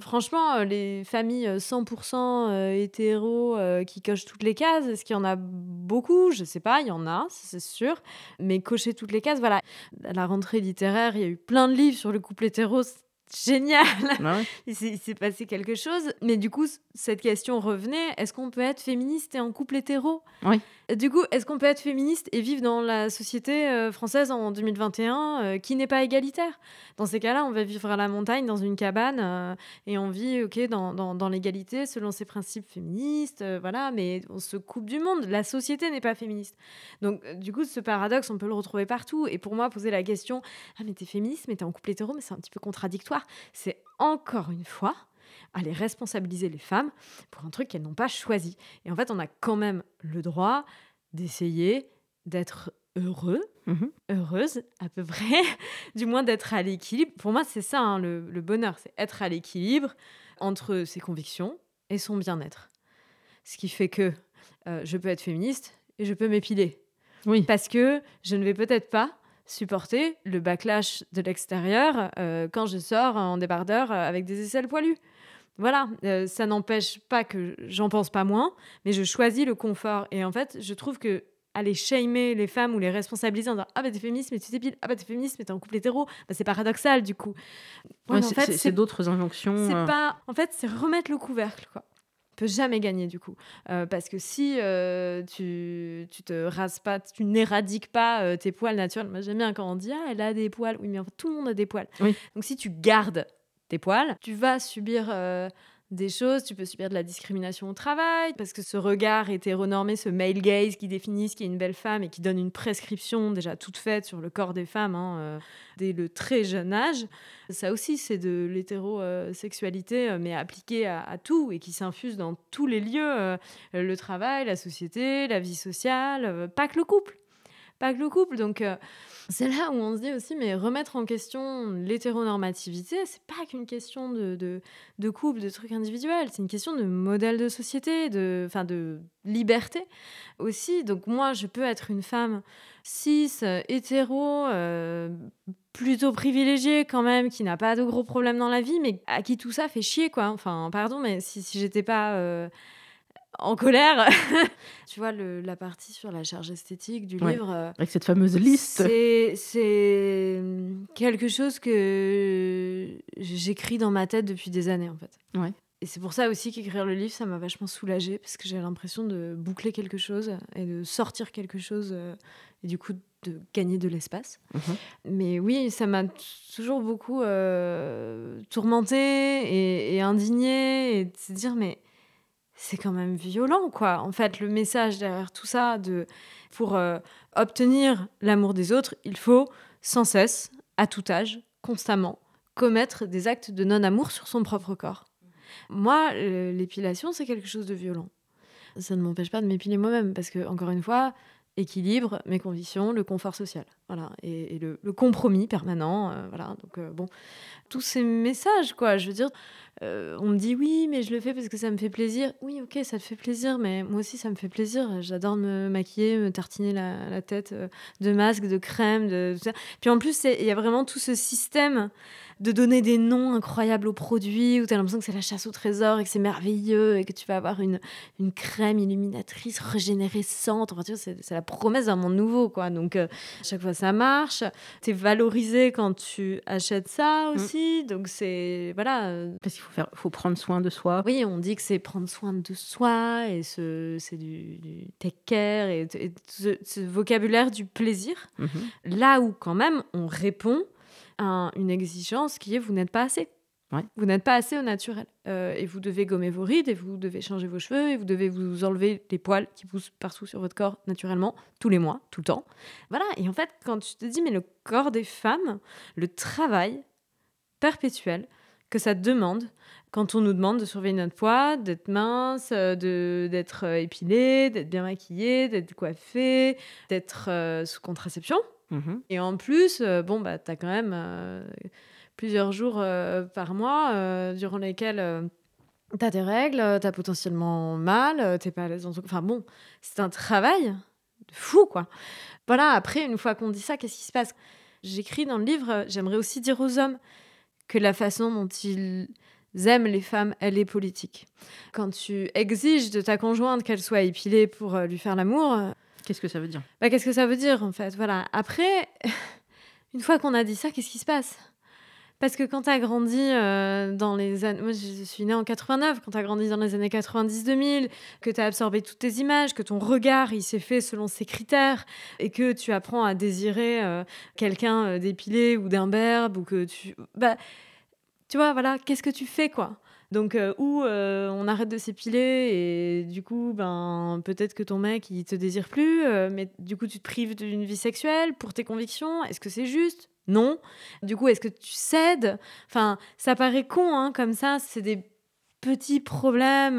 franchement, les familles 100% hétéros qui cochent toutes les cases, est-ce qu'il y en a beaucoup? Je sais pas, il y en a, c'est sûr. Mais cocher toutes les cases, voilà. À la rentrée littéraire, il y a eu plein de livres sur le couple hétéro génial. Ah il s'est passé quelque chose. Mais du coup, cette question revenait est-ce qu'on peut être féministe et en couple hétéro? Oui. Du coup, est-ce qu'on peut être féministe et vivre dans la société euh, française en 2021 euh, qui n'est pas égalitaire? Dans ces cas-là, on va vivre à la montagne, dans une cabane, euh, et on vit ok dans, l'égalité selon ses principes féministes, voilà, mais on se coupe du monde. La société n'est pas féministe. Donc, du coup, ce paradoxe, on peut le retrouver partout. Et pour moi, poser la question Ah, mais t'es féministe, mais t'es en couple hétéro, mais c'est un petit peu contradictoire. C'est encore une fois aller responsabiliser les femmes pour un truc qu'elles n'ont pas choisi. Et en fait, on a quand même le droit d'essayer d'être heureux, Mhm. heureuse à peu près, du moins d'être à l'équilibre. Pour moi, c'est ça hein, le, le bonheur, c'est être à l'équilibre entre ses convictions et son bien-être. Ce qui fait que euh, je peux être féministe et je peux m'épiler. Oui. Parce que je ne vais peut-être pas supporter le backlash de l'extérieur euh, quand je sors en débardeur euh, avec des aisselles poilues. Voilà, euh, ça n'empêche pas que j'en pense pas moins, mais je choisis le confort. Et en fait, je trouve que aller shamer les femmes ou les responsabiliser en disant ah bah t'es féministe mais tu t'épiles. Ah bah t'es féministe mais t'es en couple hétéro. Bah, c'est paradoxal du coup. Ouais, Ouais, mais en fait, c'est d'autres injonctions. c'est euh, pas en fait c'est remettre le couvercle quoi. On peut jamais gagner du coup. Euh, parce que si euh, tu tu te rases pas tu n'éradiques pas tes poils naturels moi j'aime bien quand on dit ah elle a des poils. Oui mais en fait tout le monde a des poils. Oui. donc si tu gardes tes poils tu vas subir euh, des choses, tu peux subir de la discrimination au travail, parce que ce regard hétéronormé, ce male gaze qui définit ce qu'est une belle femme et qui donne une prescription déjà toute faite sur le corps des femmes hein, euh, dès le très jeune âge, ça aussi, c'est de l'hétérosexualité, euh, mais appliquée à, tout et qui s'infuse dans tous les lieux, le travail, la société, la vie sociale, pas que le couple. Pas que le couple. Donc, euh, c'est là où on se dit aussi, mais remettre en question l'hétéronormativité, c'est pas qu'une question de, couple, de trucs individuels, c'est une question de modèle de société, de, enfin, de liberté aussi. Donc, moi, je peux être une femme cis, euh, hétéro, euh, plutôt privilégiée quand même, qui n'a pas de gros problèmes dans la vie, mais à qui tout ça fait chier, quoi. Enfin, pardon, mais si, j'étais pas en colère, tu vois, le- la partie sur la charge esthétique du Ouais. livre. euh, Avec cette fameuse liste. c'est c'est quelque chose que j'écris dans ma tête depuis des années, en fait. Ouais. Et c'est pour ça aussi qu'écrire le livre, ça m'a vachement soulagée, parce que j'ai l'impression de boucler quelque chose et de sortir quelque chose, euh, et du coup de gagner de l'espace. Mhm. Mais oui, ça m'a toujours beaucoup euh, tourmentée et, et indignée, et de se dire, mais c'est quand même violent, quoi. En fait, le message derrière tout ça, de, pour euh, obtenir l'amour des autres, il faut sans cesse, à tout âge, constamment, commettre des actes de non-amour sur son propre corps. Moi, l'épilation, c'est quelque chose de violent. Ça ne m'empêche pas de m'épiler moi-même, parce que, encore une fois, équilibre, mes convictions, le confort social. Voilà. Et, le, compromis permanent. euh, voilà. Donc, euh, bon, tous ces messages, quoi. Je veux dire, euh, on me dit oui, mais je le fais parce que ça me fait plaisir. Oui, ok, ça te fait plaisir, mais moi aussi, ça me fait plaisir. J'adore me maquiller, me tartiner la, tête de masque, de crème, de tout ça. Puis en plus, il y a vraiment tout ce système de donner des noms incroyables aux produits où tu as l'impression que c'est la chasse au trésor et que c'est merveilleux et que tu vas avoir une, une crème illuminatrice régénérescente. Enfin, tu vois, c'est la promesse d'un monde nouveau, quoi. Donc, à chaque fois, ça marche. Tu es valorisé quand tu achètes ça aussi. Donc, c'est. Voilà. euh, Parce qu'il faut, faire, faut prendre soin de soi. oui, on dit que c'est prendre soin de soi et ce, c'est du, du take care et, et ce, ce vocabulaire du plaisir. Mhm. Là où, quand même, on répond à une exigence qui est vous n'êtes pas assez. Ouais. Vous n'êtes pas assez au naturel. Euh, et vous devez gommer vos rides, et vous devez changer vos cheveux, et vous devez vous enlever les poils qui poussent partout sur votre corps naturellement, tous les mois, tout le temps. Voilà. Et en fait, quand tu te dis, mais le corps des femmes, le travail perpétuel que ça demande, quand on nous demande de surveiller notre poids, d'être mince, euh, de, d'être euh, épilé, d'être bien maquillé, d'être coiffé, d'être euh, sous contraception. Mhm. Et en plus, euh, bon, bah, tu as quand même plusieurs jours euh, par mois euh, durant lesquels tu as tes règles, tu as potentiellement mal, tu pas à l'aise dans ton... Enfin bon, c'est un travail de fou, quoi. Voilà, après, une fois qu'on dit ça, qu'est-ce qui se passe? J'écris dans le livre, euh, j'aimerais aussi dire aux hommes que la façon dont ils aiment les femmes, elle est politique. Quand tu exiges de ta conjointe qu'elle soit épilée pour euh, lui faire l'amour, euh, Qu'est-ce que ça veut dire? bah, qu'est-ce que ça veut dire en fait? Voilà. Après, une fois qu'on a dit ça, qu'est-ce qui se passe? Parce que quand tu as grandi euh, dans les années. Moi, je suis née en 89. Quand tu as grandi dans les années 90-2000, que tu as absorbé toutes tes images, que ton regard, il s'est fait selon ces critères, et que tu apprends à désirer euh, quelqu'un euh, d'épilé ou d'imberbe, ou que tu. Bah, tu vois, voilà, qu'est-ce que tu fais, quoi? Donc, euh, ou euh, on arrête de s'épiler et du coup, ben, peut-être que ton mec, il te désire plus, euh, mais du coup, tu te prives d'une vie sexuelle pour tes convictions. Est-ce que c'est juste? Non. Du coup, est-ce que tu cèdes? Enfin, ça paraît con, hein, comme ça. C'est des petits problèmes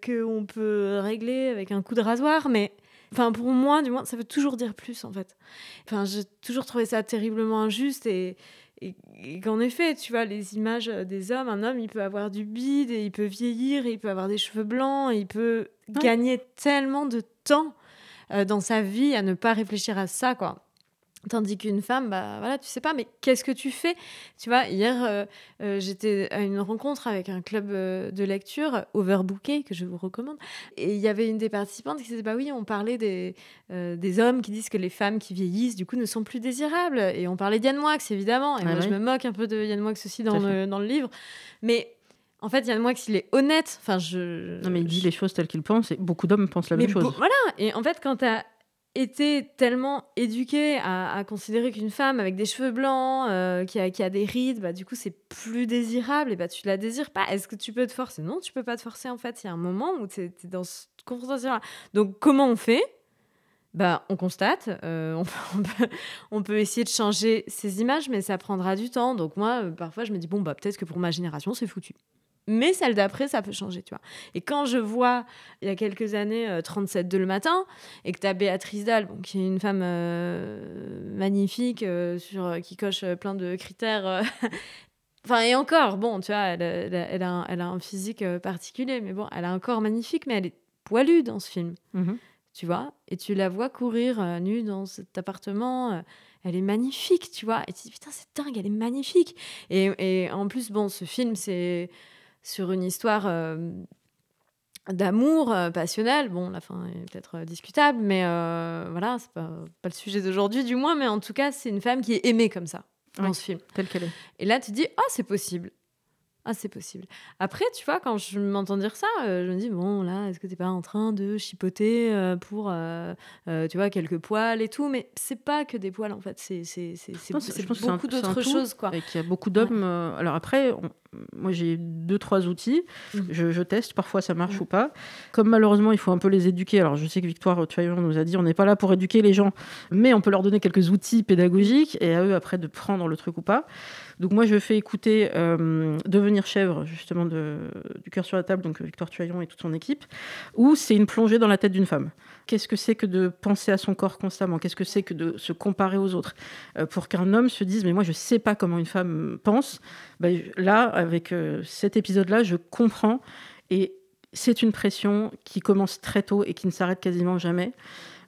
que qu'on peut régler avec un coup de rasoir, mais enfin pour moi, du moins, ça veut toujours dire plus en fait. Enfin, j'ai toujours trouvé ça terriblement injuste et, et, qu'en effet, tu vois, les images des hommes, un homme, il peut avoir du bide, et il peut vieillir, et il peut avoir des cheveux blancs, et il peut gagner tellement de temps dans sa vie à ne pas réfléchir à ça, quoi. Tandis qu'une femme, bah voilà, tu sais pas, mais qu'est-ce que tu fais? Tu vois, hier, euh, euh, j'étais à une rencontre avec un club euh, de lecture, Overbooké, que je vous recommande. Et il y avait une des participantes qui disait Bah oui, on parlait des, des hommes qui disent que les femmes qui vieillissent, du coup, ne sont plus désirables. Et on parlait d'Yann Moix, évidemment. Et moi, je me moque un peu de Yann Moix aussi dans le, dans le livre. Mais en fait, Yann Moix, il est honnête. Enfin, je. Non, mais il dit les choses telles qu'il pense, et beaucoup d'hommes pensent la même chose. Voilà. Et en fait, quand tu as été tellement éduquée à, considérer qu'une femme avec des cheveux blancs, euh, qui, a, qui, a, des rides, bah, du coup, c'est plus désirable et bah, tu la désires pas. Est-ce que tu peux te forcer? Non, tu peux pas te forcer en fait. Il y a un moment où tu es, dans cette confrontation-là. Donc, comment on fait? Bah, on constate, euh, on, peut, on, peut, essayer de changer ces images, mais ça prendra du temps. Donc moi, euh, parfois, je me dis, bon, bah, peut-être que pour ma génération, c'est foutu mais celle d'après, ça peut changer, tu vois. Et quand je vois, il y a quelques années, 37 euh, de le matin, et que tu as Béatrice Dalle, bon, qui est une femme euh, magnifique, euh, sur, qui coche plein de critères. enfin, et encore, bon, tu vois, elle, elle, a, un, elle, a, un, physique particulier, mais bon, elle a un corps magnifique, mais elle est poilue dans ce film. Mhm. Tu vois, et tu la vois courir nue dans cet appartement elle est magnifique, tu vois. Et tu te dis, putain, c'est dingue, elle est magnifique. Et, et en plus, bon, ce film, c'est sur une histoire euh, d'amour euh, passionnel. Bon, la fin est peut-être euh, discutable, mais voilà, c'est pas, pas le sujet d'aujourd'hui, du moins, mais en tout cas, c'est une femme qui est aimée comme ça dans ce film. Telle qu'elle est. Et là, tu dis, ah, c'est possible. Ah, c'est possible. Après, tu vois, quand je m'entends dire ça, euh, je me dis, bon, là, est-ce que t'es pas en train de chipoter euh, pour, euh, tu vois, quelques poils et tout? Mais c'est pas que des poils, en fait. C'est beaucoup d'autres choses, quoi. Et qu'il y a beaucoup d'hommes... alors après, moi, j'ai deux, trois outils. Mmh. Je, teste. Parfois, ça marche mmh. ou pas. Comme malheureusement, il faut un peu les éduquer. Alors, je sais que Victoire Tuaillon nous a dit, on n'est pas là pour éduquer les gens, mais on peut leur donner quelques outils pédagogiques et à eux, après, de prendre le truc ou pas. Donc moi, je fais écouter euh, Devenir chèvre, justement, de, du cœur sur la table, donc Victoire Tuaillon et toute son équipe, où c'est une plongée dans la tête d'une femme. Qu'est-ce que c'est que de penser à son corps constamment? Qu'est-ce que c'est que de se comparer aux autres? Euh, Pour qu'un homme se dise, mais moi, je ne sais pas comment une femme pense. Ben, là, avec euh, cet épisode-là, je comprends. Et c'est une pression qui commence très tôt et qui ne s'arrête quasiment jamais.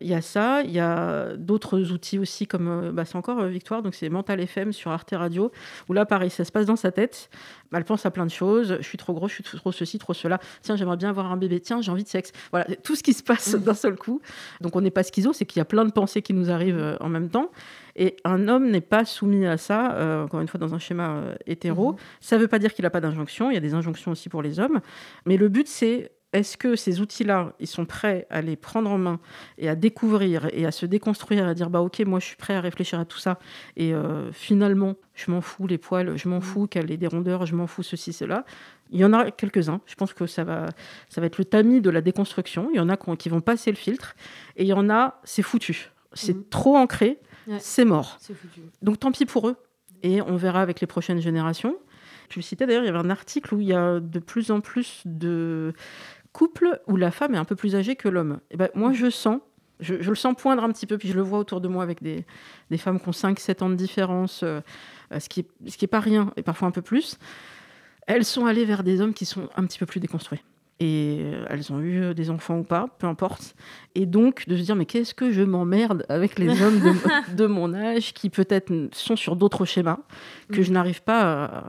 Il y a ça, il y a d'autres outils aussi, comme euh, bah, c'est encore euh, Victoire, donc c'est Mental FM sur Arte Radio, où là, pareil, ça se passe dans sa tête. Elle pense à plein de choses. Je suis trop gros, je suis trop ceci, trop cela. Tiens, j'aimerais bien avoir un bébé. Tiens, j'ai envie de sexe. Voilà, tout ce qui se passe mmh. d'un seul coup. Donc on n'est pas schizo, c'est qu'il y a plein de pensées qui nous arrivent euh, en même temps. Et un homme n'est pas soumis à ça, encore une fois, dans un schéma hétéro. Mmh. Ça ne veut pas dire qu'il n'a pas d'injonction. Il y a des injonctions aussi pour les hommes. Mais le but, c'est est-ce que ces outils-là, ils sont prêts à les prendre en main et à découvrir et à se déconstruire, à dire bah ok, moi je suis prêt à réfléchir à tout ça et euh, finalement je m'en fous les poils, je m'en fous qu'elle ait des rondeurs, je m'en fous ceci cela. Il y en a quelques-uns. Je pense que ça va, ça va être le tamis de la déconstruction. Il y en a qui vont passer le filtre et il y en a c'est foutu, c'est mhm. trop ancré, c'est mort. Donc tant pis pour eux et on verra avec les prochaines générations. Tu le citais d'ailleurs, il y avait un article où il y a de plus en plus de couple où la femme est un peu plus âgée que l'homme. Et ben, moi, je sens, je, le sens poindre un petit peu, puis je le vois autour de moi avec des, femmes qui ont 5-7 ans de différence, euh, ce qui n'est ce qui est pas rien, et parfois un peu plus. Elles sont allées vers des hommes qui sont un petit peu plus déconstruits et euh, elles ont eu euh, des enfants ou pas, peu importe. Et donc de se dire mais qu'est-ce que je m'emmerde avec les hommes de, mon âge qui peut-être sont sur d'autres schémas que je mm. n'arrive pas à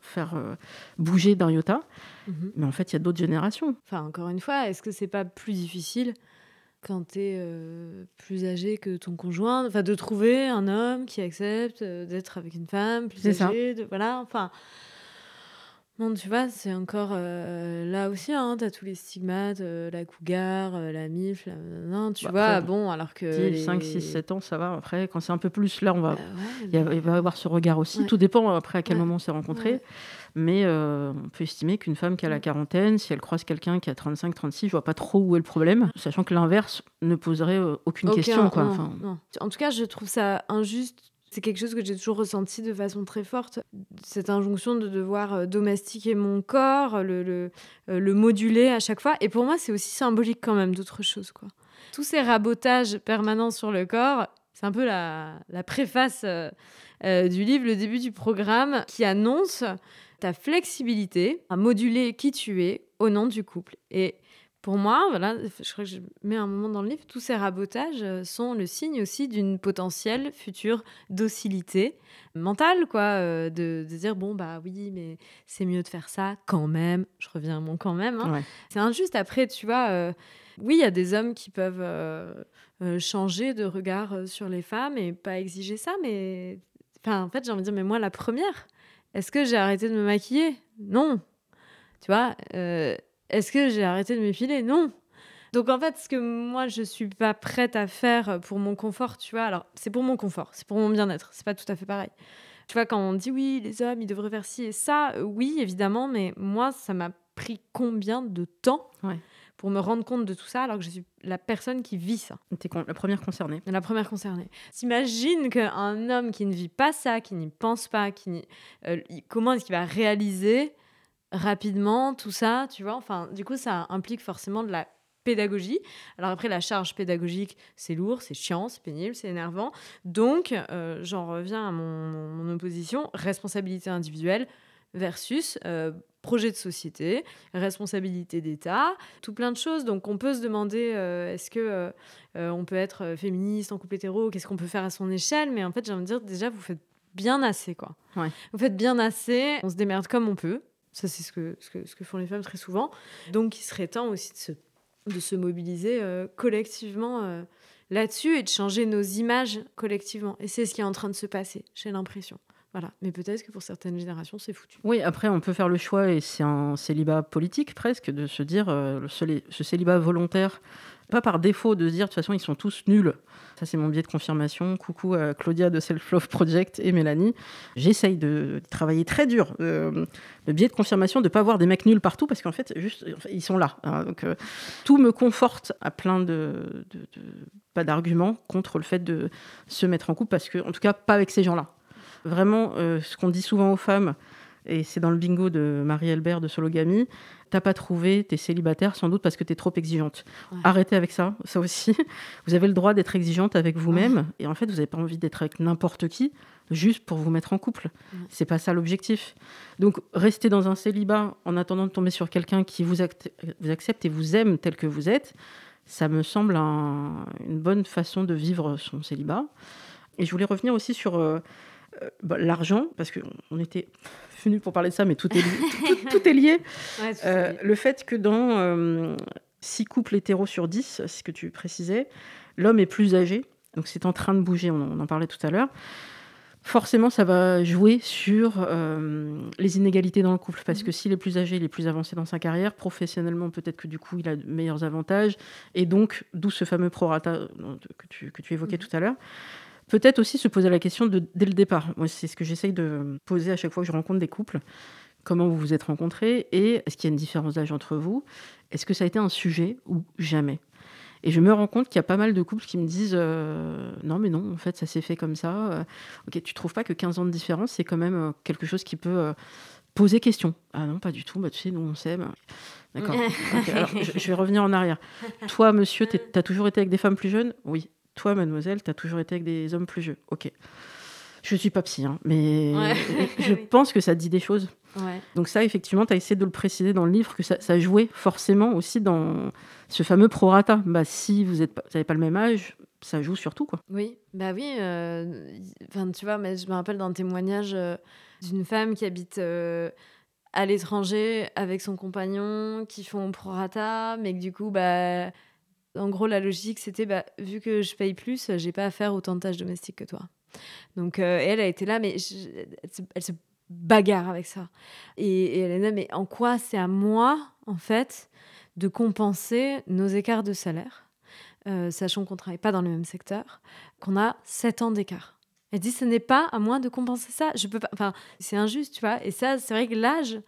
faire euh, bouger d'un iota. Mm-hmm. Mais en fait, il y a d'autres générations. Enfin, encore une fois, est-ce que c'est pas plus difficile quand tu es plus âgé que ton conjoint, enfin de trouver un homme qui accepte d'être avec une femme plus âgée, de, voilà, enfin non, tu vois, c'est encore euh, là aussi, hein, tu as tous les stigmates, euh, la cougar, euh, la mif, non, tu bah, vois, bon, alors que. 5, 6, 7 ans, ça va. Après, quand c'est un peu plus, là, on va, bah il, va y avoir ce regard aussi. Tout dépend après à quel moment on s'est rencontré. Mais on peut estimer qu'une femme qui a la quarantaine, si elle croise quelqu'un qui a 35, 36, je vois pas trop où est le problème, sachant que l'inverse ne poserait aucune question. Quoi. En tout cas, je trouve ça injuste C'est quelque chose que j'ai toujours ressenti de façon très forte. Cette injonction de devoir euh, domestiquer mon corps, le, euh, le moduler à chaque fois. Et pour moi, c'est aussi symbolique quand même d'autres choses. Quoi. Tous ces rabotages permanents sur le corps, c'est un peu la, la préface euh, du livre, le début du programme, qui annonce ta flexibilité à moduler qui tu es au nom du couple. Et pour moi, voilà, je crois que je mets un moment dans le livre, tous ces rabotages euh, sont le signe aussi d'une potentielle future docilité mentale, quoi, euh, de, dire bon bah oui, mais c'est mieux de faire ça quand même. Je reviens à mon quand même. Hein. C'est injuste. Après, tu vois, euh, oui, il y a des hommes qui peuvent changer de regard sur les femmes et pas exiger ça, mais enfin, en fait, j'ai envie de dire, mais moi, la première, est-ce que j'ai arrêté de me maquiller? Non. Tu vois est-ce que j'ai arrêté de m'épiler? Non. Donc en fait, ce que moi je suis pas prête à faire pour mon confort, tu vois, alors c'est pour mon confort, c'est pour mon bien-être, c'est pas tout à fait pareil. Tu vois, quand on dit oui, les hommes, ils devraient faire ci et ça, euh, oui, évidemment, mais moi, ça m'a pris combien de temps pour me rendre compte de tout ça alors que je suis la personne qui vit ça? T'es la première concernée. La première concernée. T'imagines qu'un homme qui ne vit pas ça, qui n'y pense pas, qui euh, comment est-ce qu'il va réaliser rapidement, tout ça, tu vois. Enfin, du coup, ça implique forcément de la pédagogie. Alors après, la charge pédagogique, c'est lourd, c'est chiant, c'est pénible, c'est énervant. Donc, euh, j'en reviens à mon, opposition, responsabilité individuelle versus euh, projet de société, responsabilité d'État, tout plein de choses. Donc, on peut se demander, euh, est-ce que on peut être féministe en couple hétéro, qu'est-ce qu'on peut faire à son échelle? Mais en fait, j'ai envie de dire, déjà, vous faites bien assez, quoi. Vous faites bien assez, on se démerde comme on peut. Ça, c'est ce que, ce, que, ce que font les femmes très souvent. Donc, il serait temps aussi de se, de se mobiliser euh, collectivement euh, là-dessus et de changer nos images collectivement. Et c'est ce qui est en train de se passer, j'ai l'impression. Voilà. Mais peut-être que pour certaines générations, c'est foutu. Oui, après, on peut faire le choix, et c'est un célibat politique presque, de se dire euh, ce célibat volontaire pas par défaut de se dire de toute façon ils sont tous nuls. Ça c'est mon biais de confirmation. Coucou à Claudia de Self Love Project et Mélanie. J'essaye de travailler très dur. Euh, le biais de confirmation de pas voir des mecs nuls partout parce qu'en fait juste ils sont là. Hein. donc euh, tout me conforte à plein de, pas d'arguments contre le fait de se mettre en couple parce que en tout cas pas avec ces gens-là. Vraiment euh, ce qu'on dit souvent aux femmes et c'est dans le bingo de Marie-Albert de Sologamy, t'as pas trouvé, t'es célibataire sans doute parce que t'es trop exigeante. Arrêtez avec ça, ça aussi. Vous avez le droit d'être exigeante avec vous-même et en fait vous n'avez pas envie d'être avec n'importe qui juste pour vous mettre en couple. C'est pas ça l'objectif. Donc rester dans un célibat en attendant de tomber sur quelqu'un qui vous, vous, accepte et vous aime tel que vous êtes, ça me semble une bonne façon de vivre son célibat. Et je voulais revenir aussi sur euh, euh, bah, l'argent, parce qu'on était venu pour parler de ça, mais tout est lié. tout, est lié. Euh, le fait que dans 6 euh, couples hétéros sur 10, ce que tu précisais, l'homme est plus âgé, donc c'est en train de bouger, on, en parlait tout à l'heure. Forcément, ça va jouer sur les inégalités dans le couple, parce que mhm. s'il est plus âgé, il est plus avancé dans sa carrière, professionnellement, peut-être que du coup, il a de meilleurs avantages, et donc, d'où ce fameux prorata que tu, que tu évoquais mhm. tout à l'heure. Peut-être aussi se poser la question de, dès le départ. Moi, c'est ce que j'essaye de poser à chaque fois que je rencontre des couples. Comment vous vous êtes rencontrés et est-ce qu'il y a une différence d'âge entre vous? Est-ce que ça a été un sujet ou jamais? Et je me rends compte qu'il y a pas mal de couples qui me disent euh, non, mais non, en fait, ça s'est fait comme ça. Euh, ok, tu trouves pas que 15 ans de différence, c'est quand même euh, quelque chose qui peut poser question Ah non, pas du tout. Bah, tu sais, nous, on s'aime. D'accord. alors, je, je, vais revenir en arrière. Toi, monsieur, tu as toujours été avec des femmes plus jeunes? Oui. Toi, mademoiselle, tu as toujours été avec des hommes plus vieux. Ok. Je suis pas psy, hein, mais je pense que ça dit des choses. Donc ça, effectivement, tu as essayé de le préciser dans le livre, que ça, jouait forcément aussi dans ce fameux prorata. Bah, si vous n'avez pas le même âge, ça joue surtout. Quoi. Oui, bah oui. Euh, tu vois, mais je me rappelle d'un témoignage euh, d'une femme qui habite... Euh, à l'étranger avec son compagnon qui font prorata mais que du coup bah en gros, la logique, c'était bah, vu que je paye plus, j'ai pas à faire autant de tâches domestiques que toi. Donc, euh, elle a été là, mais elle, se, bagarre avec ça. Et, elle est là, mais en quoi c'est à moi, en fait, de compenser nos écarts de salaire, euh, sachant qu'on travaille pas dans le même secteur, qu'on a 7 ans d'écart? Elle dit, ce n'est pas à moi de compenser ça. Je peux pas. Enfin, c'est injuste, tu vois. Et ça, c'est vrai que l'âge,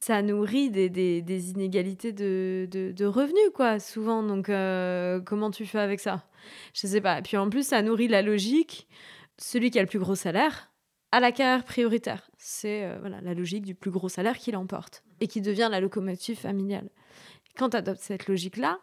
ça nourrit des, des, inégalités de, de, revenus, quoi, souvent. Donc, euh, comment tu fais avec ça? Je sais pas. Puis en plus, ça nourrit la logique celui qui a le plus gros salaire a la carrière prioritaire. C'est euh, voilà, la logique du plus gros salaire qui l'emporte et qui devient la locomotive familiale. Quand tu adoptes cette logique-là,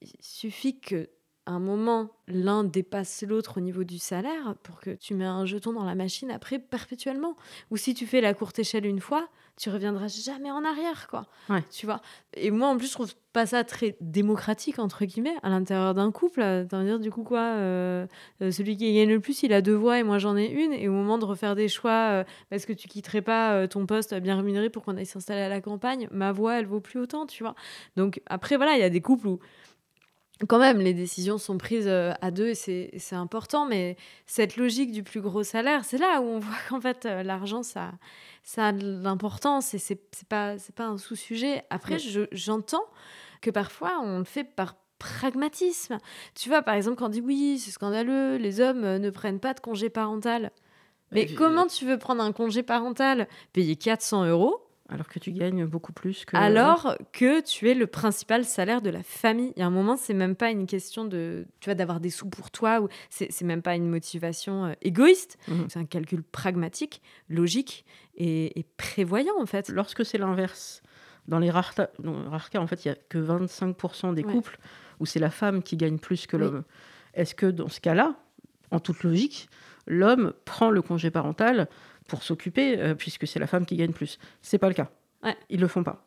il suffit que un moment, l'un dépasse l'autre au niveau du salaire pour que tu mets un jeton dans la machine après perpétuellement. Ou si tu fais la courte échelle une fois, tu reviendras jamais en arrière, quoi. Tu vois. Et moi, en plus, je trouve pas ça très démocratique entre guillemets à l'intérieur d'un couple. dire du coup quoi, euh, euh, celui qui gagne le plus, il a deux voix et moi j'en ai une. Et au moment de refaire des choix, parce euh, que tu quitterais pas ton poste bien rémunéré pour qu'on aille s'installer à la campagne, ma voix, elle vaut plus autant, tu vois. Donc après, voilà, il y a des couples où quand même, les décisions sont prises euh, à deux et c'est important, mais cette logique du plus gros salaire, c'est là où on voit qu'en fait, euh, l'argent, ça, ça a de l'importance et c'est pas, pas un sous-sujet. Après, j'entends que parfois, on le fait par pragmatisme. Tu vois, par exemple, quand on dit oui, c'est scandaleux, les hommes euh, ne prennent pas de congé parental. Mais comment tu veux prendre un congé parental, payer 400 euros alors que tu gagnes beaucoup plus que. Alors que tu es le principal salaire de la famille. Il y a un moment, c'est même pas une question de, tu vois, d'avoir des sous pour toi ou c'est même pas une motivation euh, égoïste. Mhm. C'est un calcul pragmatique, logique et, prévoyant en fait. Lorsque c'est l'inverse, dans les rares, cas, en fait, il y a que 25% des couples où c'est la femme qui gagne plus que l'homme. Est-ce que dans ce cas-là, en toute logique, l'homme prend le congé parental pour s'occuper, euh, puisque c'est la femme qui gagne plus. C'est pas le cas. Ouais. Ils le font pas.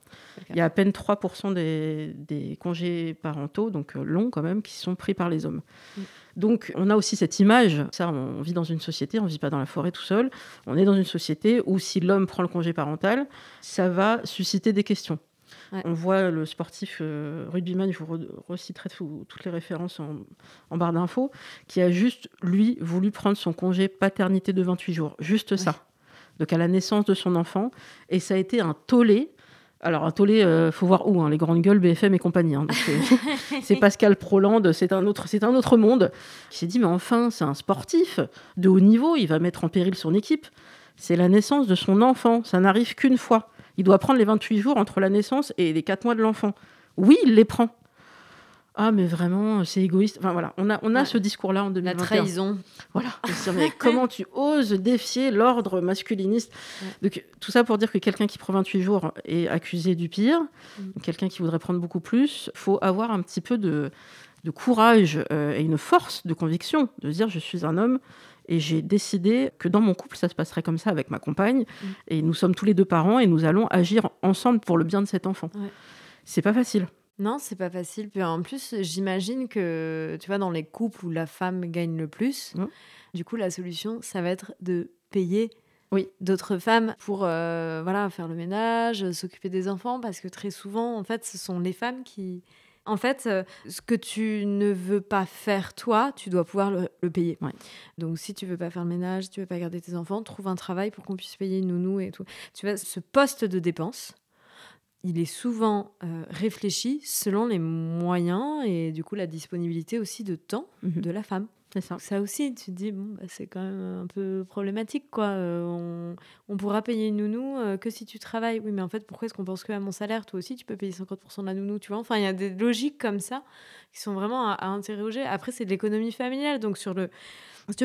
Il y a à peine 3% des, des, congés parentaux, donc euh, longs quand même, qui sont pris par les hommes. Mm. Donc on a aussi cette image, ça on vit dans une société, on vit pas dans la forêt tout seul, on est dans une société où si l'homme prend le congé parental, ça va susciter des questions. On voit le sportif euh, rugbyman, je vous reciterai toutes les références en, barre d'infos, qui a juste, lui, voulu prendre son congé paternité de 28 jours. Juste ça. Donc à la naissance de son enfant. Et ça a été un tollé. Alors un tollé, euh, faut voir où, hein, les grandes gueules, BFM et compagnie. Hein. c'est Pascal Proland, c'est un, autre, un autre monde, qui s'est dit, mais enfin, c'est un sportif de haut niveau, il va mettre en péril son équipe. C'est la naissance de son enfant, ça n'arrive qu'une fois. Il doit prendre les 28 jours entre la naissance et les 4 mois de l'enfant. Oui, il les prend. Ah, mais vraiment, c'est égoïste. Enfin, voilà, on a, on a ce discours-là en 2021. La trahison. Voilà. mais comment tu oses défier l'ordre masculiniste Donc, tout ça pour dire que quelqu'un qui prend 28 jours est accusé du pire. Mm. Quelqu'un qui voudrait prendre beaucoup plus, faut avoir un petit peu de, de courage euh, et une force de conviction de dire je suis un homme et j'ai décidé que dans mon couple, ça se passerait comme ça avec ma compagne. Mm. Et nous sommes tous les deux parents et nous allons agir ensemble pour le bien de cet enfant. C'est pas facile. Non, c'est pas facile. Puis en plus, j'imagine que, tu vois, dans les couples où la femme gagne le plus, mm. du coup, la solution, ça va être de payer oui. d'autres femmes pour euh, voilà, faire le ménage, s'occuper des enfants, parce que très souvent, en fait, ce sont les femmes qui, en fait, euh, ce que tu ne veux pas faire toi, tu dois pouvoir le, payer. Donc, si tu veux pas faire le ménage, tu veux pas garder tes enfants, trouve un travail pour qu'on puisse payer une nounou et tout. Tu vois, ce poste de dépense, il est souvent euh, réfléchi selon les moyens et du coup la disponibilité aussi de temps mhm. de la femme. Ça. aussi, tu te dis, bah, c'est quand même un peu problématique, quoi. Euh, on, pourra payer une nounou euh, que si tu travailles. Oui, mais en fait, pourquoi est-ce qu'on pense que à mon salaire Toi aussi, tu peux payer 50% de la nounou, tu vois? Enfin, il y a des logiques comme ça qui sont vraiment à, à interroger. Après, c'est de l'économie familiale. Donc, sur le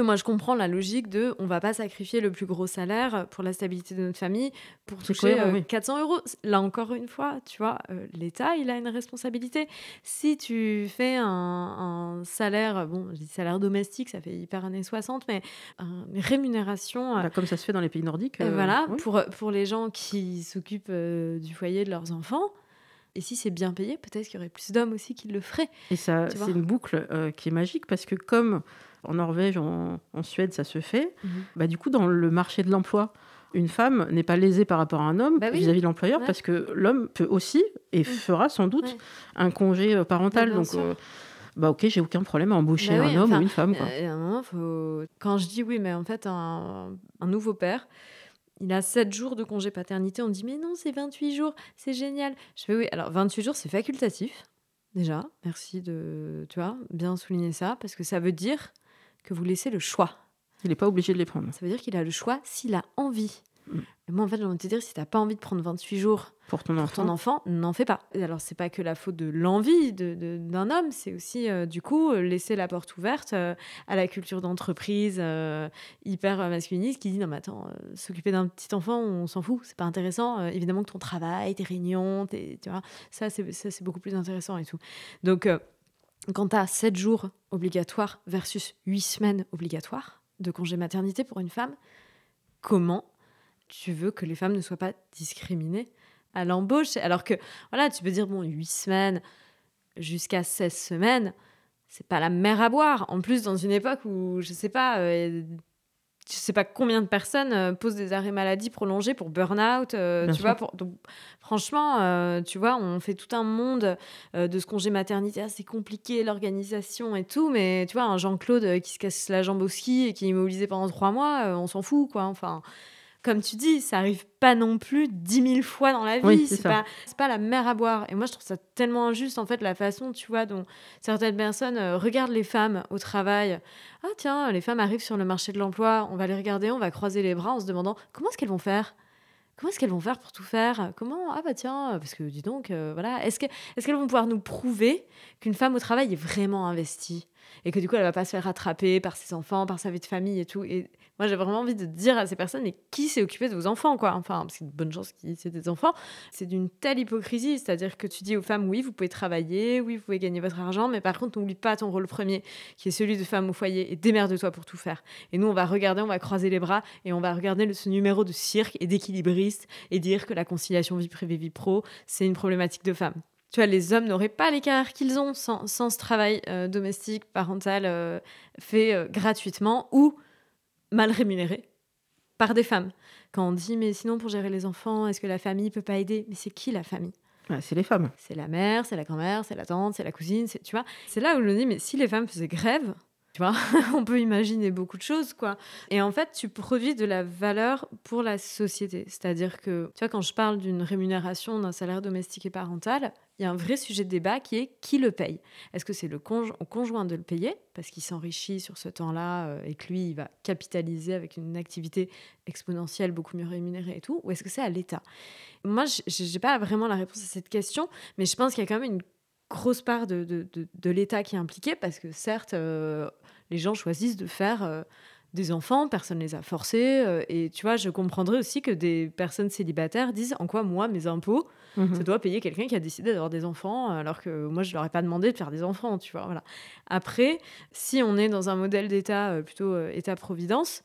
moi, je comprends la logique de on va pas sacrifier le plus gros salaire pour la stabilité de notre famille pour toucher 400 euh, euros. Là encore une fois, tu vois, euh, l'État, il a une responsabilité. Si tu fais un, salaire, bon, je dis salaire domestique, ça fait hyper années 60, mais une rémunération. Bah, comme ça se fait dans les pays nordiques. Euh, voilà, pour, pour les gens qui s'occupent du foyer de leurs enfants. Et si c'est bien payé, peut-être qu'il y aurait plus d'hommes aussi qui le feraient. Et ça, c'est une boucle qui est magique parce que comme en Norvège, en, Suède, ça se fait. Mhm. Bah, du coup, dans le marché de l'emploi, une femme n'est pas lésée par rapport à un homme bah vis-à-vis de l'employeur parce que l'homme peut aussi et fera sans doute un congé euh, parental. donc, euh, bah ok, j'ai aucun problème à embaucher un homme ou une femme. Quand je dis oui, mais en fait, un, nouveau père, il a 7 jours de congé paternité. On dit, mais non, c'est 28 jours, c'est génial. Je fais oui, alors 28 jours, c'est facultatif, déjà. Merci de, tu vois, bien souligner ça, parce que ça veut dire que vous laissez le choix. Il n'est pas obligé de les prendre. Ça veut dire qu'il a le choix s'il a envie. Mm. Moi, en fait, j'ai envie de te dire, si t'as pas envie de prendre 28 jours Pour ton enfant. n'en fais pas. Et alors, c'est pas que la faute de l'envie de- de- d'un homme, c'est aussi, euh, du coup, euh, laisser la porte ouverte euh, à la culture d'entreprise euh, hyper masculiniste qui dit non, mais attends, s'occuper d'un petit enfant, on s'en fout, c'est pas intéressant. Évidemment que ton travail, tes réunions, tes- tu vois, ça, c'est ça, c'est beaucoup plus intéressant et tout. Donc, quand tu as 7 jours obligatoires versus 8 semaines obligatoires de congé maternité pour une femme, comment tu veux que les femmes ne soient pas discriminées à l'embauche Alors que, voilà, tu peux dire, bon, 8 semaines jusqu'à 16 semaines, c'est pas la mer à boire. En plus, dans une époque où, je sais pas, euh, je sais pas combien de personnes euh, posent des arrêts maladie prolongés pour burn-out, euh, tu sûr. vois. Pour, donc, franchement, euh, tu vois, on fait tout un monde de ce congé maternité, ah, c'est compliqué, l'organisation et tout, mais tu vois, un Jean-Claude qui se casse la jambe au ski et qui est immobilisé pendant trois mois, on s'en fout, quoi. Enfin, comme tu dis, ça arrive pas non plus dix mille fois dans la vie. Oui, c'est pas, c'est pas la mer à boire. Et moi, je trouve ça tellement injuste, en fait, la façon, tu vois, dont certaines personnes euh, regardent les femmes au travail. Ah, tiens, les femmes arrivent sur le marché de l'emploi, on va les regarder, on va croiser les bras en se demandant comment est-ce qu'elles vont faire? Comment est-ce qu'elles vont faire pour tout faire? Comment Ah bah tiens, parce que dis donc, euh, voilà, est-ce que est-ce qu'elles vont pouvoir nous prouver qu'une femme au travail est vraiment investie? Et que du coup elle va pas se faire rattraper par ses enfants, par sa vie de famille et tout. Et moi j'ai vraiment envie de dire à ces personnes, mais qui s'est occupé de vos enfants quoi? Enfin, parce a de bonnes chances qu'ils aient des enfants. C'est d'une telle hypocrisie, c'est-à-dire que tu dis aux femmes, oui, vous pouvez travailler, oui, vous pouvez gagner votre argent, mais par contre n'oublie pas ton rôle premier, qui est celui de femme au foyer, et démerde-toi pour tout faire. Et nous on va regarder, on va croiser les bras et on va regarder ce numéro de cirque et d'équilibriste et dire que la conciliation vie privée vie pro c'est une problématique de femme. Tu vois, les hommes n'auraient pas les carrières qu'ils ont sans, sans ce travail euh, domestique, parental, euh, fait euh, gratuitement ou mal rémunéré par des femmes. Quand on dit, mais sinon, pour gérer les enfants, est-ce que la famille peut pas aider? Mais c'est qui la famille? Ouais, c'est les femmes. C'est la mère, c'est la grand-mère, c'est la tante, c'est la cousine, c'est- tu vois. C'est là où je me dis, mais si les femmes faisaient grève, on peut imaginer beaucoup de choses, quoi. Et en fait, tu produis de la valeur pour la société. C'est-à-dire que, tu vois, quand je parle d'une rémunération d'un salaire domestique et parental, il y a un vrai sujet de débat qui est qui le paye Est-ce que c'est le conjoint de le payer, parce qu'il s'enrichit sur ce temps-là euh, et que lui, il va capitaliser avec une activité exponentielle beaucoup mieux rémunérée et tout Ou est-ce que c'est à l'État? Moi, je n'ai pas vraiment la réponse à cette question, mais je pense qu'il y a quand même une grosse part de, de, de- de l'État qui est impliquée, parce que certes, euh, les gens choisissent de faire euh, des enfants, personne ne les a forcés, euh, et tu vois, je comprendrais aussi que des personnes célibataires disent en quoi moi, mes impôts, Mhm. ça doit payer quelqu'un qui a décidé d'avoir des enfants, alors que moi, je leur ai pas demandé de faire des enfants, tu vois. Voilà. Après, si on est dans un modèle d'État plutôt État-providence,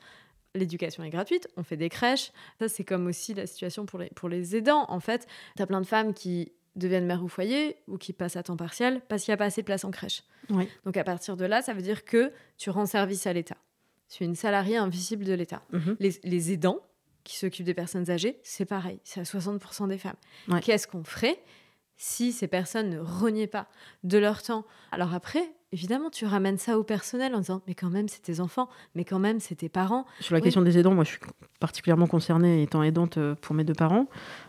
l'éducation est gratuite, on fait des crèches. Ça, c'est comme aussi la situation pour les, pour les aidants. En fait, tu as plein de femmes qui deviennent mères au foyer ou qui passent à temps partiel parce qu'il n'y a pas assez de place en crèche. Oui. Donc à partir de là, ça veut dire que tu rends service à l'État. Tu es une salariée invisible de l'État. Mhm. Les, les aidants qui s'occupent des personnes âgées, c'est pareil, c'est à 60% des femmes. Ouais. Qu'est-ce qu'on ferait si ces personnes ne reniaient pas de leur temps Alors après, évidemment, tu ramènes ça au personnel en disant, mais quand même, c'est tes enfants, mais quand même, c'est tes parents. Sur la Oui. question des aidants, moi je suis particulièrement concernée étant aidante euh, pour mes deux parents.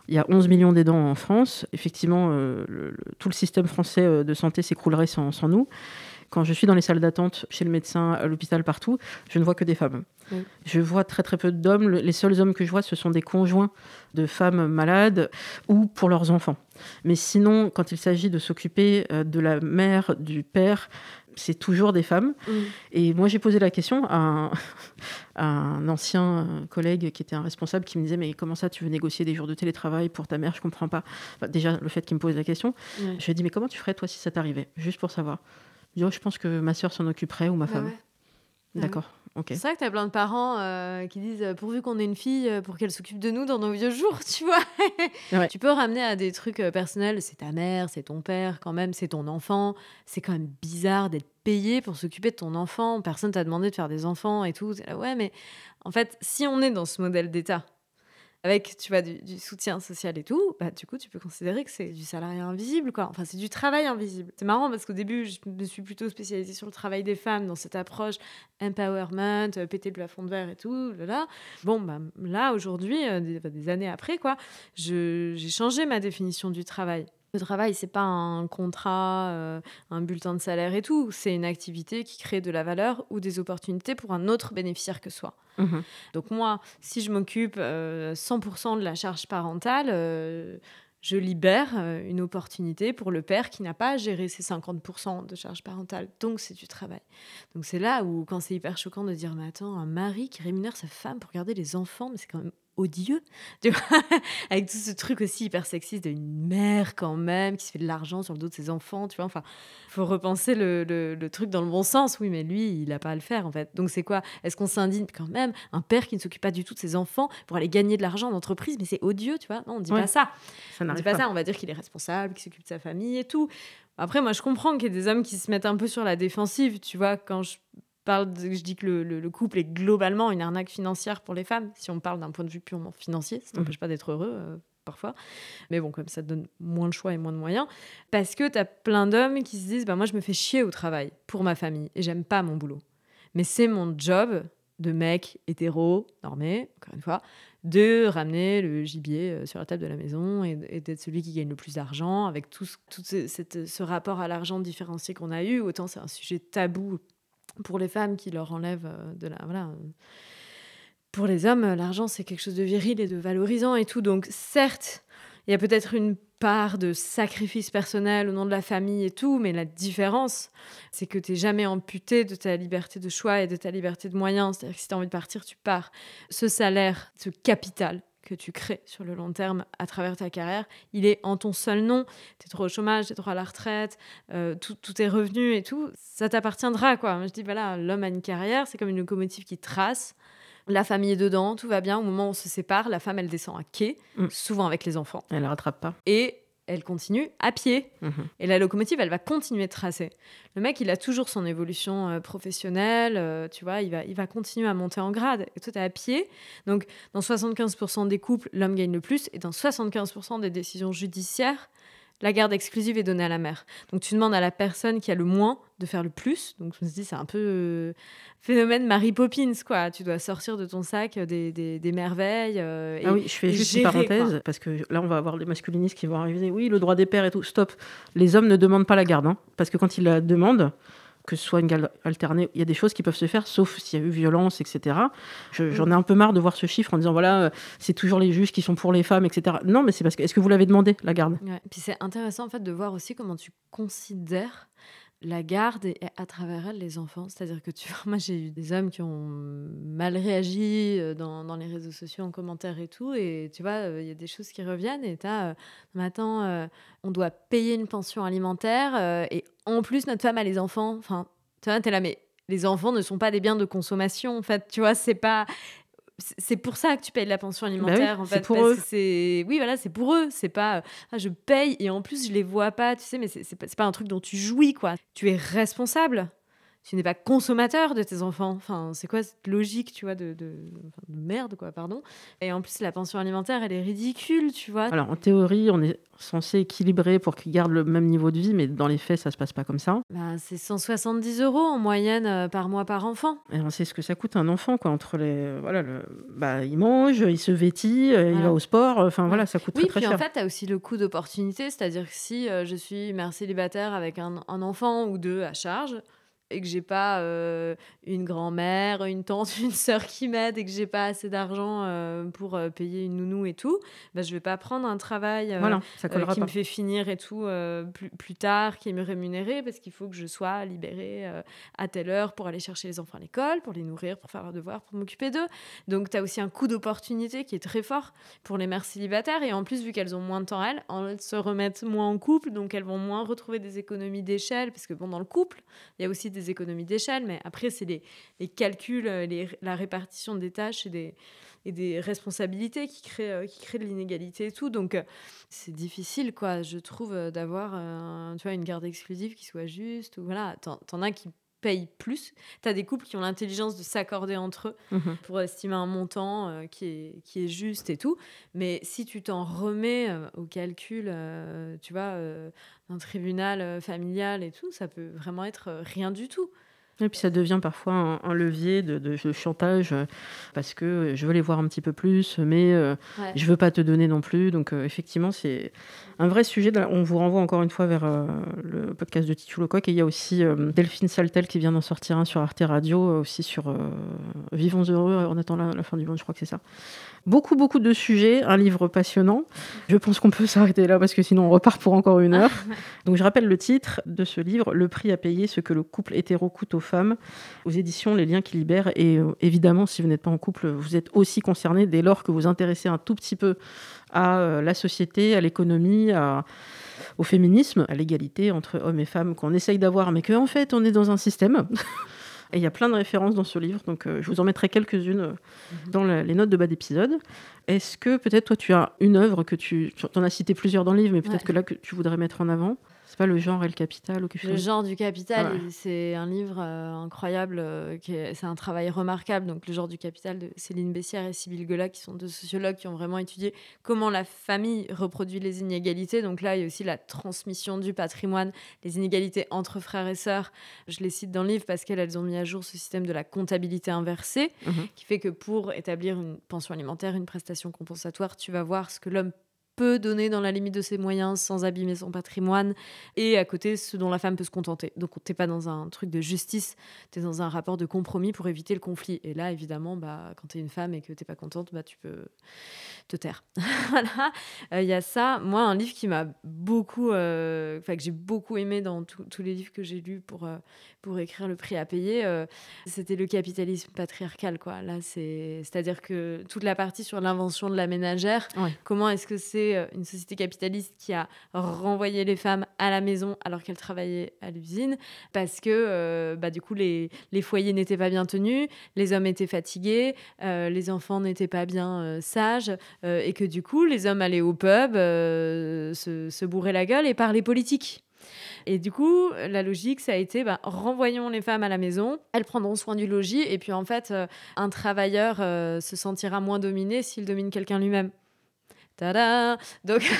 Il y a 11 millions d'aidants en France. Effectivement, euh, le- le- tout le système français euh, de santé s'écroulerait sans, sans nous. Quand je suis dans les salles d'attente, chez le médecin, à l'hôpital, partout, je ne vois que des femmes. Oui. Je vois très très peu d'hommes. Le- Les seuls hommes que je vois, ce sont des conjoints de femmes malades ou pour leurs enfants. Mais sinon, quand il s'agit de s'occuper euh, de la mère, du père, c'est toujours des femmes. Et moi, j'ai posé la question à un, à un ancien collègue qui était un responsable qui me disait Mais comment ça, tu veux négocier des jours de télétravail pour ta mère? Je comprends pas. Enfin, déjà, le fait qu'il me pose la question, je lui ai dit Mais comment tu ferais, toi, si ça t'arrivait? Juste pour savoir. Dit, Oh, je pense que ma soeur s'en occuperait ou ma Bah femme. ouais. Bah D'accord, ok. C'est vrai que tu as plein de parents euh, qui disent euh, pourvu qu'on ait une fille euh, pour qu'elle s'occupe de nous dans nos vieux jours, tu vois. Ouais. Tu peux ramener à des trucs personnels, c'est ta mère, c'est ton père, quand même, c'est ton enfant. C'est quand même bizarre d'être payé pour s'occuper de ton enfant. Personne t'a demandé de faire des enfants et tout. Là, ouais, mais en fait, si on est dans ce modèle d'État, avec tu vois du, soutien social et tout, bah du coup tu peux considérer que c'est du salariat invisible quoi. Enfin c'est du travail invisible. C'est marrant parce qu'au début je me suis plutôt spécialisée sur le travail des femmes dans cette approche empowerment, euh, péter le plafond de verre et tout. Là. Bon bah là aujourd'hui euh, des, des années après quoi, j'ai changé ma définition du travail. Le travail, c'est pas un contrat, euh, un bulletin de salaire et tout. C'est une activité qui crée de la valeur ou des opportunités pour un autre bénéficiaire que soi. Mhm. Donc moi, si je m'occupe euh, 100% de la charge parentale, euh, je libère euh, une opportunité pour le père qui n'a pas géré ses 50% de charge parentale. Donc c'est du travail. Donc c'est là où, quand c'est hyper choquant de dire, mais attends, un mari qui rémunère sa femme pour garder les enfants, mais c'est quand même odieux, tu vois, avec tout ce truc aussi hyper sexiste d'une mère quand même qui se fait de l'argent sur le dos de ses enfants, tu vois. Enfin, faut repenser le, le- le truc dans le bon sens. Oui, mais lui, il n'a pas à le faire en fait. Donc c'est quoi? Est-ce qu'on s'indigne quand même un père qui ne s'occupe pas du tout de ses enfants pour aller gagner de l'argent en entreprise? Mais c'est odieux, tu vois? Non, on dit Ouais. pas ça. Ça On dit pas pas. ça. On va dire qu'il est responsable, qu'il s'occupe de sa famille et tout. Après, moi, je comprends qu'il y ait des hommes qui se mettent un peu sur la défensive, tu vois, quand je parle, de- je dis que le, le- le couple est globalement une arnaque financière pour les femmes, si on parle d'un point de vue purement financier, ça n'empêche pas d'être heureux euh, parfois. Mais bon, comme ça te donne moins de choix et moins de moyens. Parce que tu as plein d'hommes qui se disent, bah, moi, je me fais chier au travail pour ma famille et j'aime pas mon boulot. Mais c'est mon job de mec hétéro, normé, encore une fois, de ramener le gibier euh, sur la table de la maison et, et d'être celui qui gagne le plus d'argent, avec tout, ce, tout ce, cette- ce rapport à l'argent différencié qu'on a eu. Autant c'est un sujet tabou pour les femmes qui leur enlèvent euh, de la... Voilà. Pour les hommes, l'argent, c'est quelque chose de viril et de valorisant et tout. Donc certes, il y a peut-être une part de sacrifice personnel au nom de la famille et tout, mais la différence, c'est que tu n'es jamais amputé de ta liberté de choix et de ta liberté de moyens. C'est-à-dire que si tu as envie de partir, tu pars. Ce salaire, ce capital que tu crées sur le long terme à travers ta carrière, il est en ton seul nom. Tu es trop au chômage, tu es trop à la retraite, euh, tout- tous tes revenus et tout, ça t'appartiendra. quoi. Je dis, voilà, l'homme a une carrière, c'est comme une locomotive qui trace. La famille est dedans, tout va bien. Au moment où on se sépare, la femme, elle descend à quai, Mm. souvent avec les enfants. Elle ne rattrape pas. Et elle continue à pied. Mhm. Et la locomotive, elle va continuer de tracer. Le mec, il a toujours son évolution euh, professionnelle, euh, tu vois, il va, il va continuer à monter en grade. Et toi, tu es à pied. Donc, dans 75% des couples, l'homme gagne le plus. Et dans 75% des décisions judiciaires, la garde exclusive est donnée à la mère. Donc, tu demandes à la personne qui a le moins de faire le plus. Donc, je me dis, c'est un peu euh, phénomène Mary Poppins, quoi. Tu dois sortir de ton sac des, des- des merveilles. euh, et- Ah oui, je fais juste une parenthèse, quoi. parce que là, on va avoir les masculinistes qui vont arriver. Oui, le droit des pères et tout. Stop. Les hommes ne demandent pas la garde. hein, parce que quand ils la demandent, que ce soit une garde alternée, il y a des choses qui peuvent se faire, sauf s'il y a eu violence, etc. Je- J'en ai un peu marre de voir ce chiffre en disant, voilà, euh, c'est toujours les juges qui sont pour les femmes, etc. Non, mais c'est parce que, est-ce que vous l'avez demandé, la garde? Ouais. Puis c'est intéressant en fait de voir aussi comment tu considères la garde et à travers elle les enfants. C'est-à-dire que tu vois, moi j'ai eu des hommes qui ont mal réagi euh, dans, les réseaux sociaux en commentaire et tout, et tu vois, euh, il y a des choses qui reviennent et t'as, euh, attends, euh, on doit payer une pension alimentaire et en plus notre femme a les enfants. Enfin, tu vois, t'es là, mais les enfants ne sont pas des biens de consommation en fait, tu vois, c'est pas c'est- c'est pour ça que tu payes de la pension alimentaire en c'est fait pour parce eux. que c'est oui voilà c'est pour eux c'est pas euh, ah, je paye et en plus je les vois pas tu sais mais c'est c'est pas, c'est pas un truc dont tu jouis quoi tu es responsable tu n'es pas consommateur de tes enfants enfin c'est quoi cette logique tu vois de, de, merde quoi pardon et en plus la pension alimentaire elle est ridicule tu vois Alors, en théorie, on est censé équilibrer pour qu'ils gardent le même niveau de vie, mais dans les faits, ça se passe pas comme ça. Bah, c'est 170 euros en moyenne euh, par mois par enfant Et on sait ce que ça coûte un enfant, quoi. Entre les, voilà, le, bah, il mange, il se vêtit, euh, il Voilà. va au sport. Enfin, voilà, ça coûte Oui, très, très puis en fait, tu as aussi le coût d'opportunité, c'est-à-dire que si euh, je suis mère célibataire avec un, un enfant ou deux à charge, et que j'ai pas euh, une grand-mère, une tante, une sœur qui m'aide, et que j'ai pas assez d'argent euh, pour euh, payer une nounou et tout, bah, je vais pas prendre un travail voilà, ça collera qui pas. me fait finir et tout plus, plus tard, qui est me rémunérer, parce qu'il faut que je sois libérée à telle heure pour aller chercher les enfants à l'école, pour les nourrir, pour faire leurs devoirs, pour m'occuper d'eux. Donc tu as aussi un coût d'opportunité qui est très fort pour les mères célibataires, et en plus, vu qu'elles ont moins de temps, elles, elles se remettent moins en couple, donc elles vont moins retrouver des économies d'échelle, parce que bon, dans le couple, il y a aussi des économies d'échelle, mais après, c'est les, les calculs, euh, la répartition des tâches et des, et des responsabilités qui créent, euh, qui créent de l'inégalité et tout. Donc, euh, c'est difficile, quoi, je trouve, d'avoir une garde exclusive qui soit juste. Ou voilà, t'en as qui payent plus. T'as des couples qui ont l'intelligence de s'accorder entre eux Mhm. pour estimer un montant euh, qui, est, qui est juste et tout. Mais si tu t'en remets euh, au calcul, euh, tu vois, d'un tribunal familial et tout, ça peut vraiment être rien du tout. Et puis ça devient parfois un, levier de, chantage euh, parce que je veux les voir un petit peu plus, mais je euh, ne je veux pas te donner non plus. Donc euh, effectivement, c'est un vrai sujet. On vous renvoie encore une fois vers le podcast de Titu Lecoq. Et il y a aussi Delphine Saltel qui vient d'en sortir un sur Arte Radio, aussi sur Vivons heureux en attendant la, fin du monde, je crois que c'est ça. Beaucoup, beaucoup de sujets, un livre passionnant. Je pense qu'on peut s'arrêter là parce que sinon on repart pour encore une heure. Donc je rappelle le titre de ce livre, Le prix à payer, ce que le couple hétéro coûte aux femmes, aux éditions Les liens qui libèrent. Et euh, évidemment, si vous n'êtes pas en couple, vous êtes aussi concerné dès lors que vous intéressez un tout petit peu à euh, la société, à l'économie, au féminisme, à l'égalité entre hommes et femmes qu'on essaye d'avoir, mais qu'en fait on est dans un système. Et il y a plein de références dans ce livre, donc euh, je vous en mettrai quelques-unes euh, mhm. dans les notes de bas d'épisode. Est-ce que peut-être toi tu as une œuvre que tu, tu en as cité plusieurs dans le livre, mais peut-être que là que tu voudrais mettre en avant? Pas le genre et le capital ou quelque chose Le genre du capital, c'est un livre euh, incroyable, euh, c'est un travail remarquable. Donc, le genre du capital de Céline Bessière et Sybille Gola, qui sont deux sociologues qui ont vraiment étudié comment la famille reproduit les inégalités. Donc là, il y a aussi la transmission du patrimoine, les inégalités entre frères et sœurs. Je les cite dans le livre parce qu'elles ont mis à jour ce système de la comptabilité inversée, mhm. qui fait que pour établir une pension alimentaire, une prestation compensatoire, tu vas voir ce que l'homme peut donner dans la limite de ses moyens sans abîmer son patrimoine, et à côté ce dont la femme peut se contenter. Donc t'es pas dans un truc de justice, tu es dans un rapport de compromis pour éviter le conflit. Et là, évidemment, bah, quand tu es une femme et que t'es pas contente, bah, tu peux te taire. voilà, il euh, y a ça. Moi, un livre qui m'a beaucoup, euh, enfin que j'ai beaucoup aimé dans tous les livres que j'ai lus pour, euh, pour écrire le prix à payer, c'était le capitalisme patriarcal. Quoi. Là, c'est, c'est-à-dire que toute la partie sur l'invention de la ménagère, comment est-ce que c'est une société capitaliste qui a renvoyé les femmes à la maison alors qu'elles travaillaient à l'usine, parce que bah, du coup, les, les foyers n'étaient pas bien tenus, les hommes étaient fatigués, les enfants n'étaient pas bien sages, euh, et que du coup, les hommes allaient au pub, euh, se, se bourrer la gueule et parler politique. Et du coup, la logique, ça a été bah, renvoyons les femmes à la maison, elles prendront soin du logis, et puis en fait, euh, un travailleur se sentira moins dominé s'il domine quelqu'un lui-même. Tada Donc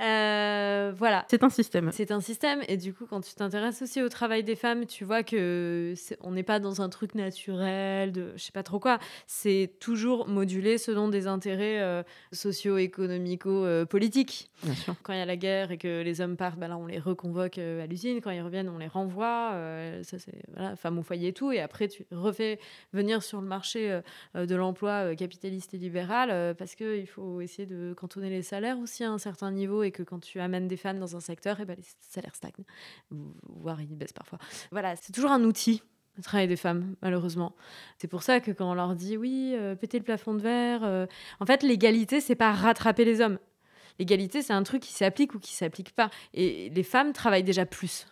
euh, voilà. C'est un système. C'est un système. Et du coup, quand tu t'intéresses aussi au travail des femmes, tu vois que on n'est pas dans un truc naturel, de je sais pas trop quoi. C'est toujours modulé selon des intérêts euh, socio-économico-politiques. Bien sûr. Quand il y a la guerre et que les hommes partent, bah là, on les reconvoque euh, à l'usine. Quand ils reviennent, on les renvoie. ça, c'est voilà, femme au foyer et tout. Et après, tu refais venir sur le marché de l'emploi capitaliste et libéral parce qu'il faut essayer de de cantonner les salaires aussi à un certain niveau et que quand tu amènes des femmes dans un secteur, et eh ben les salaires stagnent, voire ils baissent parfois. Voilà, c'est toujours un outil le travail des femmes, malheureusement. C'est pour ça que quand on leur dit oui, euh, péter le plafond de verre, euh, en fait, l'égalité, c'est pas rattraper les hommes. L'égalité, c'est un truc qui s'applique ou qui s'applique pas. Et les femmes travaillent déjà plus.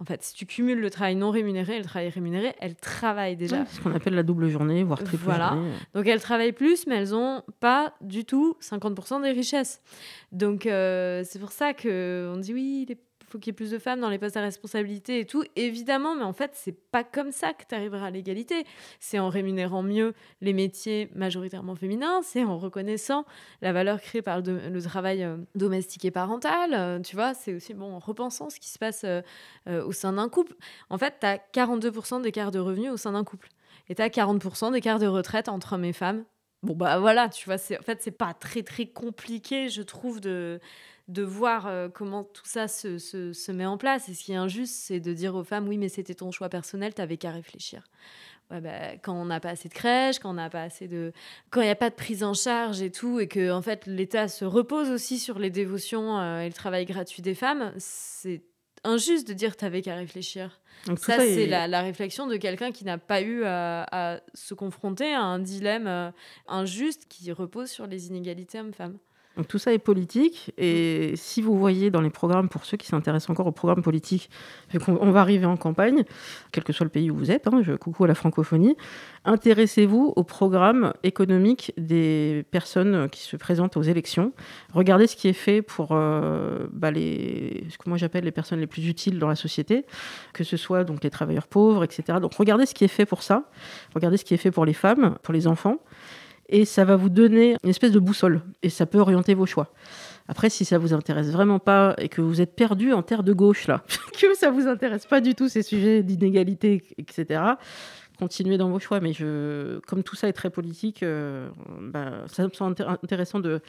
En fait, si tu cumules le travail non rémunéré et le travail rémunéré, elles travaillent déjà. ce qu'on appelle la double journée, voire triple voilà. journée. Donc elles travaillent plus, mais elles n'ont pas du tout 50% des richesses. Donc euh, c'est pour ça qu'on dit oui, les faut qu'il y ait plus de femmes dans les postes à responsabilité et tout. Évidemment, mais en fait, c'est pas comme ça que tu arriveras à l'égalité. C'est en rémunérant mieux les métiers majoritairement féminins, c'est en reconnaissant la valeur créée par le, travail euh, domestique et parental. Euh, tu vois, c'est aussi bon, en repensant ce qui se passe euh, au sein d'un couple. En fait, tu as 42% d'écart de revenus au sein d'un couple. Et tu as 40% d'écart de retraite entre hommes et femmes bon bah voilà tu vois en fait c'est pas très très compliqué je trouve de de voir euh, comment tout ça se, se, met en place. Et ce qui est injuste, c'est de dire aux femmes, oui, mais c'était ton choix personnel, t'avais qu'à réfléchir. Ouais, bah, quand on n'a pas assez de crèches, quand on n'a pas assez de, quand il n'y a pas de prise en charge et tout, et que en fait l'État se repose aussi sur les dévotions euh, et le travail gratuit des femmes, c'est injuste de dire t'avais qu'à réfléchir. Donc, ça, c'est la, réflexion de quelqu'un qui n'a pas eu à, se confronter à un dilemme euh, injuste qui repose sur les inégalités hommes-femmes. Donc tout ça est politique. Et si vous voyez dans les programmes, pour ceux qui s'intéressent encore aux programmes politiques, on va arriver en campagne, quel que soit le pays où vous êtes, hein, je coucou à la francophonie, intéressez-vous au programme économique des personnes qui se présentent aux élections. Regardez ce qui est fait pour euh, bah, les, ce que moi j'appelle les personnes les plus utiles dans la société, que ce soit donc les travailleurs pauvres, etc. Donc regardez ce qui est fait pour ça. Regardez ce qui est fait pour les femmes, pour les enfants et ça va vous donner une espèce de boussole et ça peut orienter vos choix. Après, si ça vous intéresse vraiment pas et que vous êtes perdu en terre de gauche, là, que ça vous intéresse pas du tout ces sujets d'inégalité, etc., continuez dans vos choix. Mais je, comme tout ça est très politique, bah, ça me semble intéressant de,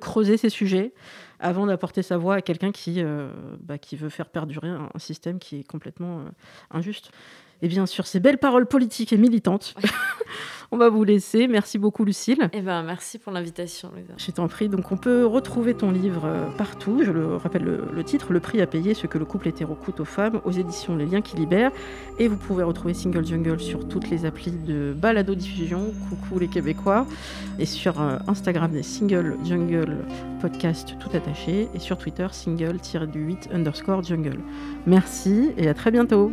creuser ces sujets avant d'apporter sa voix à quelqu'un qui, euh, qui veut faire perdurer un, système qui est complètement euh, injuste. Et bien sur ces belles paroles politiques et militantes, on va vous laisser. Merci beaucoup, Lucille. Eh ben, merci pour l'invitation, Je t'en prie. Donc, on peut retrouver ton livre euh, partout. Je le rappelle le, titre Le prix à payer, ce que le couple hétéro coûte aux femmes, aux éditions Les Liens qui libèrent. Et vous pouvez retrouver Single Jungle sur toutes les applis de balado diffusion. Coucou les Québécois. Et sur euh, Instagram, des Single Jungle podcast tout attaché. Et sur Twitter, single-du-8 underscore jungle. Merci et à très bientôt.